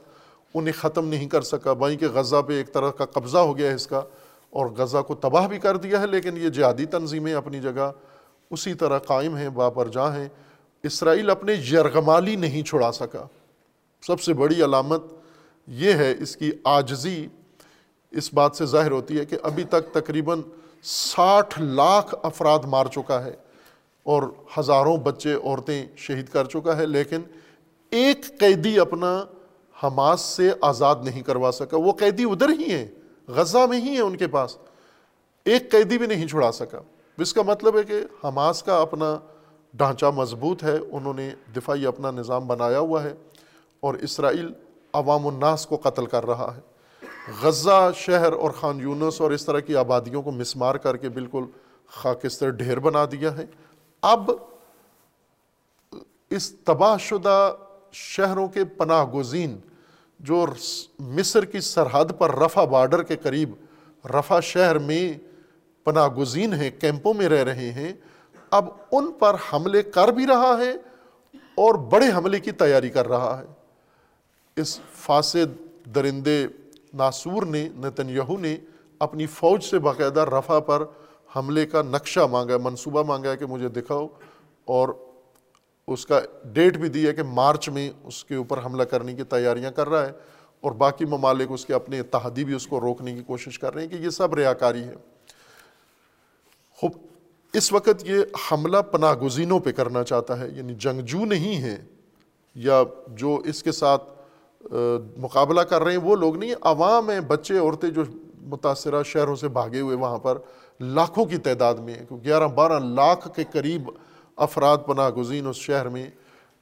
انہیں ختم نہیں کر سکا بھائی کہ غزہ پہ ایک طرح کا قبضہ ہو گیا ہے اس کا اور غزہ کو تباہ بھی کر دیا ہے، لیکن یہ جہادی تنظیمیں اپنی جگہ اسی طرح قائم ہیں باپر جاں ہیں۔ اسرائیل اپنے یرغمالی نہیں چھڑا سکا۔ سب سے بڑی علامت یہ ہے اس کی آجزی اس بات سے ظاہر ہوتی ہے کہ ابھی تک تقریباً ساٹھ لاکھ افراد مار چکا ہے اور ہزاروں بچے، عورتیں شہید کر چکا ہے، لیکن ایک قیدی اپنا حماس سے آزاد نہیں کروا سکا۔ وہ قیدی ادھر ہی ہیں، غزہ میں ہی ہیں ان کے پاس۔ ایک قیدی بھی نہیں چھڑا سکا۔ اس کا مطلب ہے کہ حماس کا اپنا ڈھانچہ مضبوط ہے، انہوں نے دفاعی اپنا نظام بنایا ہوا ہے اور اسرائیل عوام الناس کو قتل کر رہا ہے۔ غزہ شہر اور خان یونس اور اس طرح کی آبادیوں کو مسمار کر کے بالکل خاکستر ڈھیر بنا دیا ہے۔ اب اس تباہ شدہ شہروں کے پناہ گزین، جو مصر کی سرحد پر رفع بارڈر کے قریب، رفع شہر میں پناہ گزین ہیں، کیمپوں میں رہ رہے ہیں اب ان پر حملے کر بھی رہا ہے اور بڑے حملے کی تیاری کر رہا ہے۔ اس فاسد درندے ناسور نے نتنیہو نے اپنی فوج سے باقاعدہ رفع پر حملے کا نقشہ مانگا ہے منصوبہ مانگا ہے کہ مجھے دکھاؤ اور اس کا ڈیٹ بھی دی ہے کہ مارچ میں اس کے اوپر حملہ کرنے کی تیاریاں کر رہا ہے اور باقی ممالک اس کے اپنے اتحادی بھی اس کو روکنے کی کوشش کر رہے ہیں کہ یہ سب ریاکاری ہے۔ خوب اس وقت یہ حملہ پناہ گزینوں پہ کرنا چاہتا ہے یعنی جنگجو نہیں ہے یا جو اس کے ساتھ مقابلہ کر رہے ہیں، وہ لوگ نہیں، عوام ہیں، بچے، عورتیں جو متاثرہ شہروں سے بھاگے ہوئے وہاں پر لاکھوں کی تعداد میں ہیں گیارہ بارہ لاکھ کے قریب افراد پناہ گزین اس شہر میں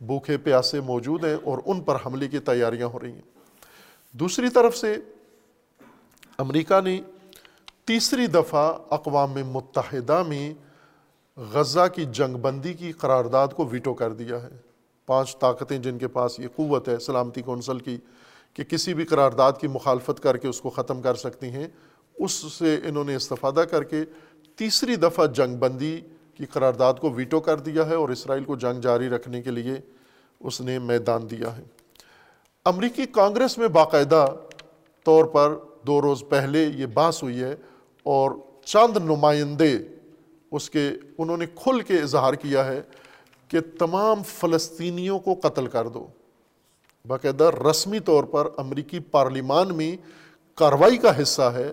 بھوکے پیاسے موجود ہیں اور ان پر حملے کی تیاریاں ہو رہی ہیں۔ دوسری طرف سے امریکہ نے تیسری دفعہ اقوام متحدہ میں غزہ کی جنگ بندی کی قرارداد کو ویٹو کر دیا ہے۔ پانچ طاقتیں جن کے پاس یہ قوت ہے، سلامتی کونسل کی، کہ کسی بھی قرارداد کی مخالفت کر کے اس کو ختم کر سکتی ہیں۔ اس سے انہوں نے استفادہ کر کے تیسری دفعہ جنگ بندی کی قرارداد کو ویٹو کر دیا ہے اور اسرائیل کو جنگ جاری رکھنے کے لیے اس نے میدان دیا ہے۔ امریکی کانگریس میں باقاعدہ طور پر دو روز پہلے یہ بحث ہوئی ہے اور چند نمائندے اس کے انہوں نے کھل کے اظہار کیا ہے کہ تمام فلسطینیوں کو قتل کر دو۔ باقاعدہ رسمی طور پر امریکی پارلیمان میں کاروائی کا حصہ ہے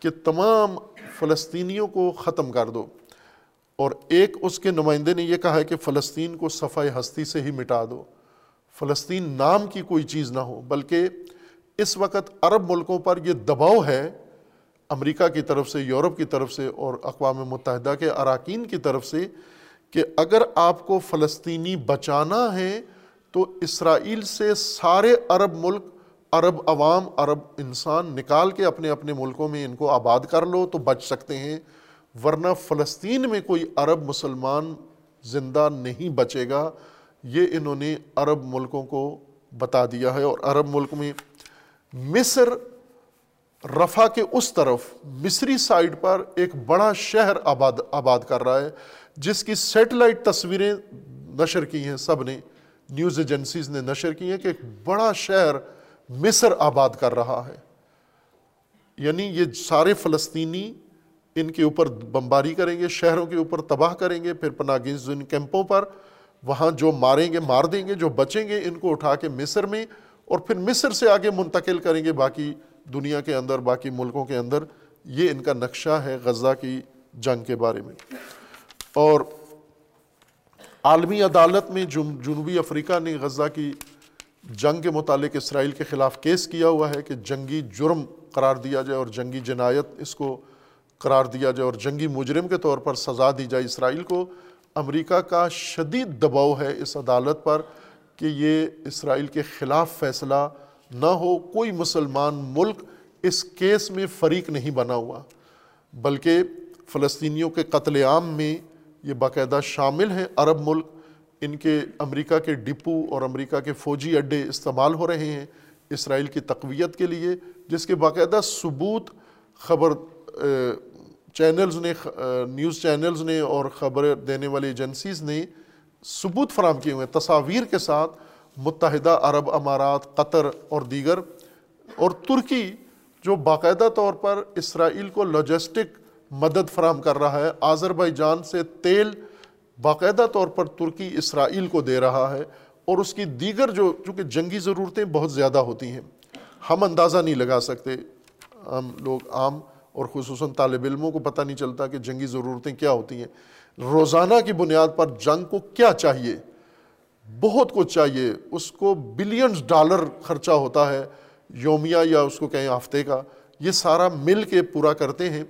کہ تمام فلسطینیوں کو ختم کر دو۔ اور ایک اس کے نمائندے نے یہ کہا ہے کہ فلسطین کو صفحہ ہستی سے ہی مٹا دو۔ فلسطین نام کی کوئی چیز نہ ہو، بلکہ اس وقت عرب ملکوں پر یہ دباؤ ہے امریکہ کی طرف سے، یورپ کی طرف سے اور اقوام متحدہ کے اراکین کی طرف سے کہ اگر آپ کو فلسطینی بچانا ہے تو اسرائیل سے سارے عرب ملک، عرب عوام، عرب انسان نکال کے اپنے اپنے ملکوں میں ان کو آباد کر لو تو بچ سکتے ہیں، ورنہ فلسطین میں کوئی عرب مسلمان زندہ نہیں بچے گا۔ یہ انہوں نے عرب ملکوں کو بتا دیا ہے اور عرب ملک میں مصر رفع کے اس طرف مصری سائڈ پر ایک بڑا شہر آباد آباد کر رہا ہے، جس کی سیٹلائٹ تصویریں نشر کی ہیں سب نے، نیوز ایجنسیز نے نشر کی ہیں کہ ایک بڑا شہر مصر آباد کر رہا ہے۔ یعنی یہ سارے فلسطینی ان کے اوپر بمباری کریں گے، شہروں کے اوپر تباہ کریں گے، پھر پناہ ان کیمپوں پر وہاں جو ماریں گے، مار دیں گے، جو بچیں گے، ان کو اٹھا کے مصر میں اور پھر مصر سے آگے منتقل کریں گے، باقی دنیا کے اندر، باقی ملکوں کے اندر، یہ ان کا نقشہ ہے غزہ کی جنگ کے بارے میں۔ اور عالمی عدالت میں جنوبی افریقہ نے غزہ کی جنگ کے متعلق اسرائیل کے خلاف کیس کیا ہوا ہے کہ جنگی جرم قرار دیا جائے اور جنگی جنایت اس کو قرار دیا جائے اور جنگی مجرم کے طور پر سزا دی جائے اسرائیل کو۔ امریکہ کا شدید دباؤ ہے اس عدالت پر کہ یہ اسرائیل کے خلاف فیصلہ نہ ہو کوئی مسلمان ملک اس کیس میں فریق نہیں بنا ہوا، بلکہ فلسطینیوں کے قتل عام میں یہ باقاعدہ شامل ہیں عرب ملک، ان کے امریکہ کے ڈپو اور امریکہ کے فوجی اڈے استعمال ہو رہے ہیں اسرائیل کی تقویت کے لیے، جس کے باقاعدہ ثبوت خبر چینلز نے نیوز چینلز نے اور خبر دینے والی ایجنسیز نے ثبوت فراہم کیے ہوئے تصاویر کے ساتھ متحدہ عرب امارات، قطر اور دیگر، اور ترکی جو باقاعدہ طور پر اسرائیل کو لاجسٹک مدد فراہم کر رہا ہے آذربائی جان سے تیل باقاعدہ طور پر ترکی اسرائیل کو دے رہا ہے، اور اس کی دیگر جو، چونکہ جنگی ضرورتیں بہت زیادہ ہوتی ہیں، ہم اندازہ نہیں لگا سکتے، ہم لوگ عام اور خصوصاً طالب علموں کو پتہ نہیں چلتا کہ جنگی ضرورتیں کیا ہوتی ہیں۔ روزانہ کی بنیاد پر جنگ کو کیا چاہیے؟ بہت کچھ چاہیے۔ اس کو بلینز ڈالر خرچہ ہوتا ہے یومیہ یا اس کو کہیں ہفتے کا۔ یہ سارا مل کے پورا کرتے ہیں۔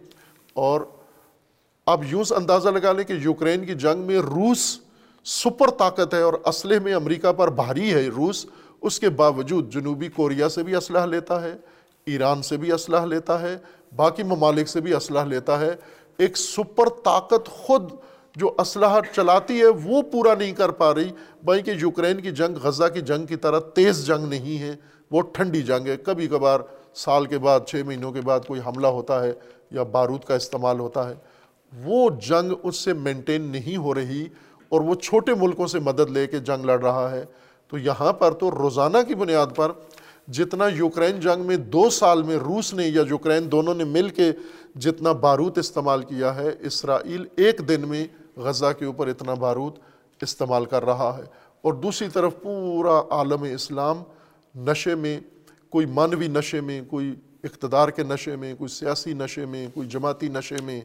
اور اب یوں اندازہ لگا لیں کہ یوکرین کی جنگ میں روس سپر طاقت ہے اور اسلحے میں امریکہ پر بھاری ہے۔ روس اس کے باوجود جنوبی کوریا سے بھی اسلحہ لیتا ہے، ایران سے بھی اسلحہ لیتا ہے، باقی ممالک سے بھی اسلحہ لیتا ہے۔ ایک سپر طاقت خود جو اسلحہ چلاتی ہے وہ پورا نہیں کر پا رہی بھائی کہ یوکرین کی جنگ، غزہ کی جنگ کی طرح تیز جنگ نہیں ہے، وہ ٹھنڈی جنگ ہے۔ کبھی کبھار سال کے بعد، چھ مہینوں کے بعد کوئی حملہ ہوتا ہے یا بارود کا استعمال ہوتا ہے، وہ جنگ اس سے مینٹین نہیں ہو رہی اور وہ چھوٹے ملکوں سے مدد لے کے جنگ لڑ رہا ہے۔ تو یہاں پر تو روزانہ کی بنیاد پر جتنا یوکرین جنگ میں دو سال میں روس نے یا یوکرین دونوں نے مل کے جتنا بارود استعمال کیا ہے، اسرائیل ایک دن میں غزہ کے اوپر اتنا بارود استعمال کر رہا ہے۔ اور دوسری طرف پورا عالم اسلام نشے میں، کوئی مانوی نشے میں، کوئی اقتدار کے نشے میں، کوئی سیاسی نشے میں، کوئی جماعتی نشے میں،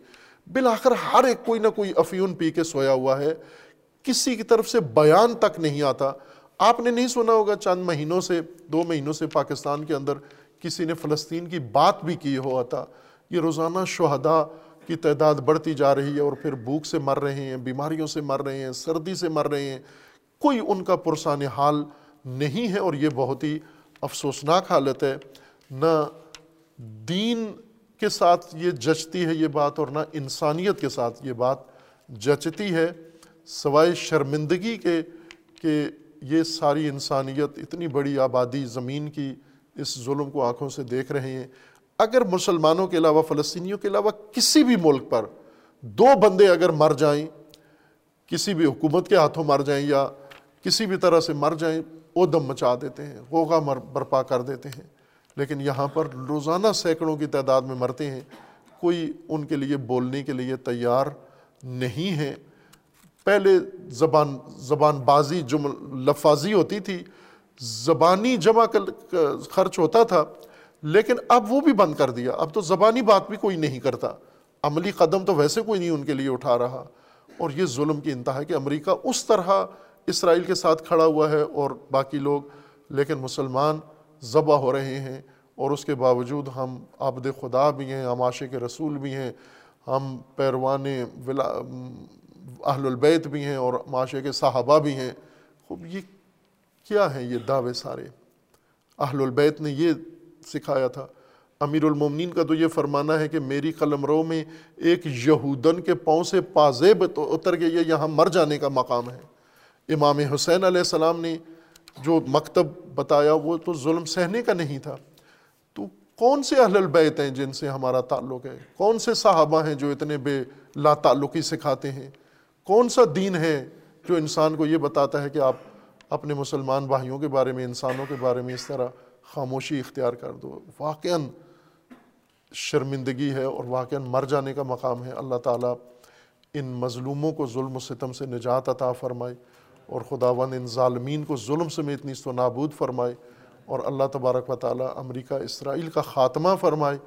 بالآخر ہر ایک کوئی نہ کوئی افیون پی کے سویا ہوا ہے۔ کسی کی طرف سے بیان تک نہیں آتا۔ آپ نے نہیں سنا ہوگا چند مہینوں سے، دو مہینوں سے پاکستان کے اندر کسی نے فلسطین کی بات بھی کی ہوا تھا یہ روزانہ شہداء کی تعداد بڑھتی جا رہی ہے اور پھر بھوک سے مر رہے ہیں، بیماریوں سے مر رہے ہیں، سردی سے مر رہے ہیں، کوئی ان کا پرسان حال نہیں ہے اور یہ بہت ہی افسوسناک حالت ہے۔ نہ دین کے ساتھ یہ جچتی ہے یہ بات اور نہ انسانیت کے ساتھ یہ بات جچتی ہے۔ سوائے شرمندگی کے کہ یہ ساری انسانیت اتنی بڑی آبادی زمین کی اس ظلم کو آنکھوں سے دیکھ رہے ہیں۔ اگر مسلمانوں کے علاوہ، فلسطینیوں کے علاوہ کسی بھی ملک پر دو بندے اگر مر جائیں، کسی بھی حکومت کے ہاتھوں مر جائیں یا کسی بھی طرح سے مر جائیں، وہ دم مچا دیتے ہیں غوغا مر برپا کر دیتے ہیں۔ لیکن یہاں پر روزانہ سینکڑوں کی تعداد میں مرتے ہیں، کوئی ان کے لیے بولنے کے لیے تیار نہیں ہے۔ پہلے زبان زبان بازی جم لفاظی ہوتی تھی، زبانی جمع خرچ ہوتا تھا۔ لیکن اب وہ بھی بند کر دیا۔ اب تو زبانی بات بھی کوئی نہیں کرتا۔ عملی قدم تو ویسے کوئی نہیں ان کے لیے اٹھا رہا۔ اور یہ ظلم کی انتہا ہے کہ امریکہ اس طرح اسرائیل کے ساتھ کھڑا ہوا ہے اور باقی لوگ، لیکن مسلمان ذبح ہو رہے ہیں۔ اور اس کے باوجود ہم عبد خدا بھی ہیں، ہم عاشق رسول بھی ہیں، ہم پیروان ولا، اہل البیت بھی ہیں اور معاشے کے صحابہ بھی ہیں۔ خوب، یہ کیا ہیں یہ دعوے سارے؟ اہل البیت نے یہ سکھایا تھا۔ امیر المومنین کا تو یہ فرمانا ہے کہ میری قلم رو میں ایک یہودن کے پاؤں سے پازیب اتر کے یہ یہاں مر جانے کا مقام ہے۔ امام حسین علیہ السلام نے جو مکتب بتایا، وہ تو ظلم سہنے کا نہیں تھا۔ تو کون سے اہل البیت ہیں جن سے ہمارا تعلق ہے؟ کون سے صحابہ ہیں جو اتنے بے لا تعلقی سکھاتے ہیں؟ کون سا دین ہے جو انسان کو یہ بتاتا ہے کہ آپ اپنے مسلمان بھائیوں کے بارے میں، انسانوں کے بارے میں اس طرح خاموشی اختیار کر دو۔ واقعاً شرمندگی ہے اور واقعاً مر جانے کا مقام ہے۔ اللہ تعالیٰ ان مظلوموں کو ظلم و ستم سے نجات عطا فرمائے اور خداوند ان ظالمین کو ظلم سمیت نیست و نابود فرمائے اور اللہ تبارک و تعالیٰ امریکہ اسرائیل کا خاتمہ فرمائے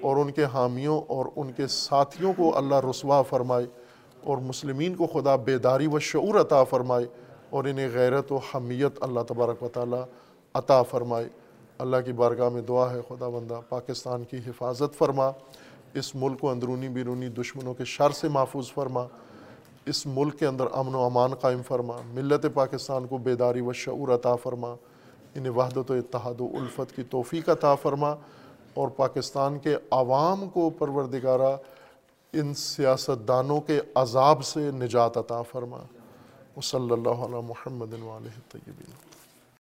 اور ان کے حامیوں اور ان کے ساتھیوں کو اللہ رسوا فرمائے اور مسلمین کو خدا بیداری و شعور عطا فرمائے اور انہیں غیرت و حمیت اللہ تبارک و تعالیٰ عطا فرمائے۔ اللہ کی بارگاہ میں دعا ہے، خدا بندہ پاکستان کی حفاظت فرما، اس ملک کو اندرونی بیرونی دشمنوں کے شر سے محفوظ فرما، اس ملک کے اندر امن و امان قائم فرما، ملت پاکستان کو بیداری و شعور عطا فرما، انہیں وحدت و اتحاد و الفت کی توفیق عطا فرما اور پاکستان کے عوام کو پروردگارہ ان سیاست دانوں کے عذاب سے نجات عطا فرما۔ صلی اللہ علیہ محمد طیبین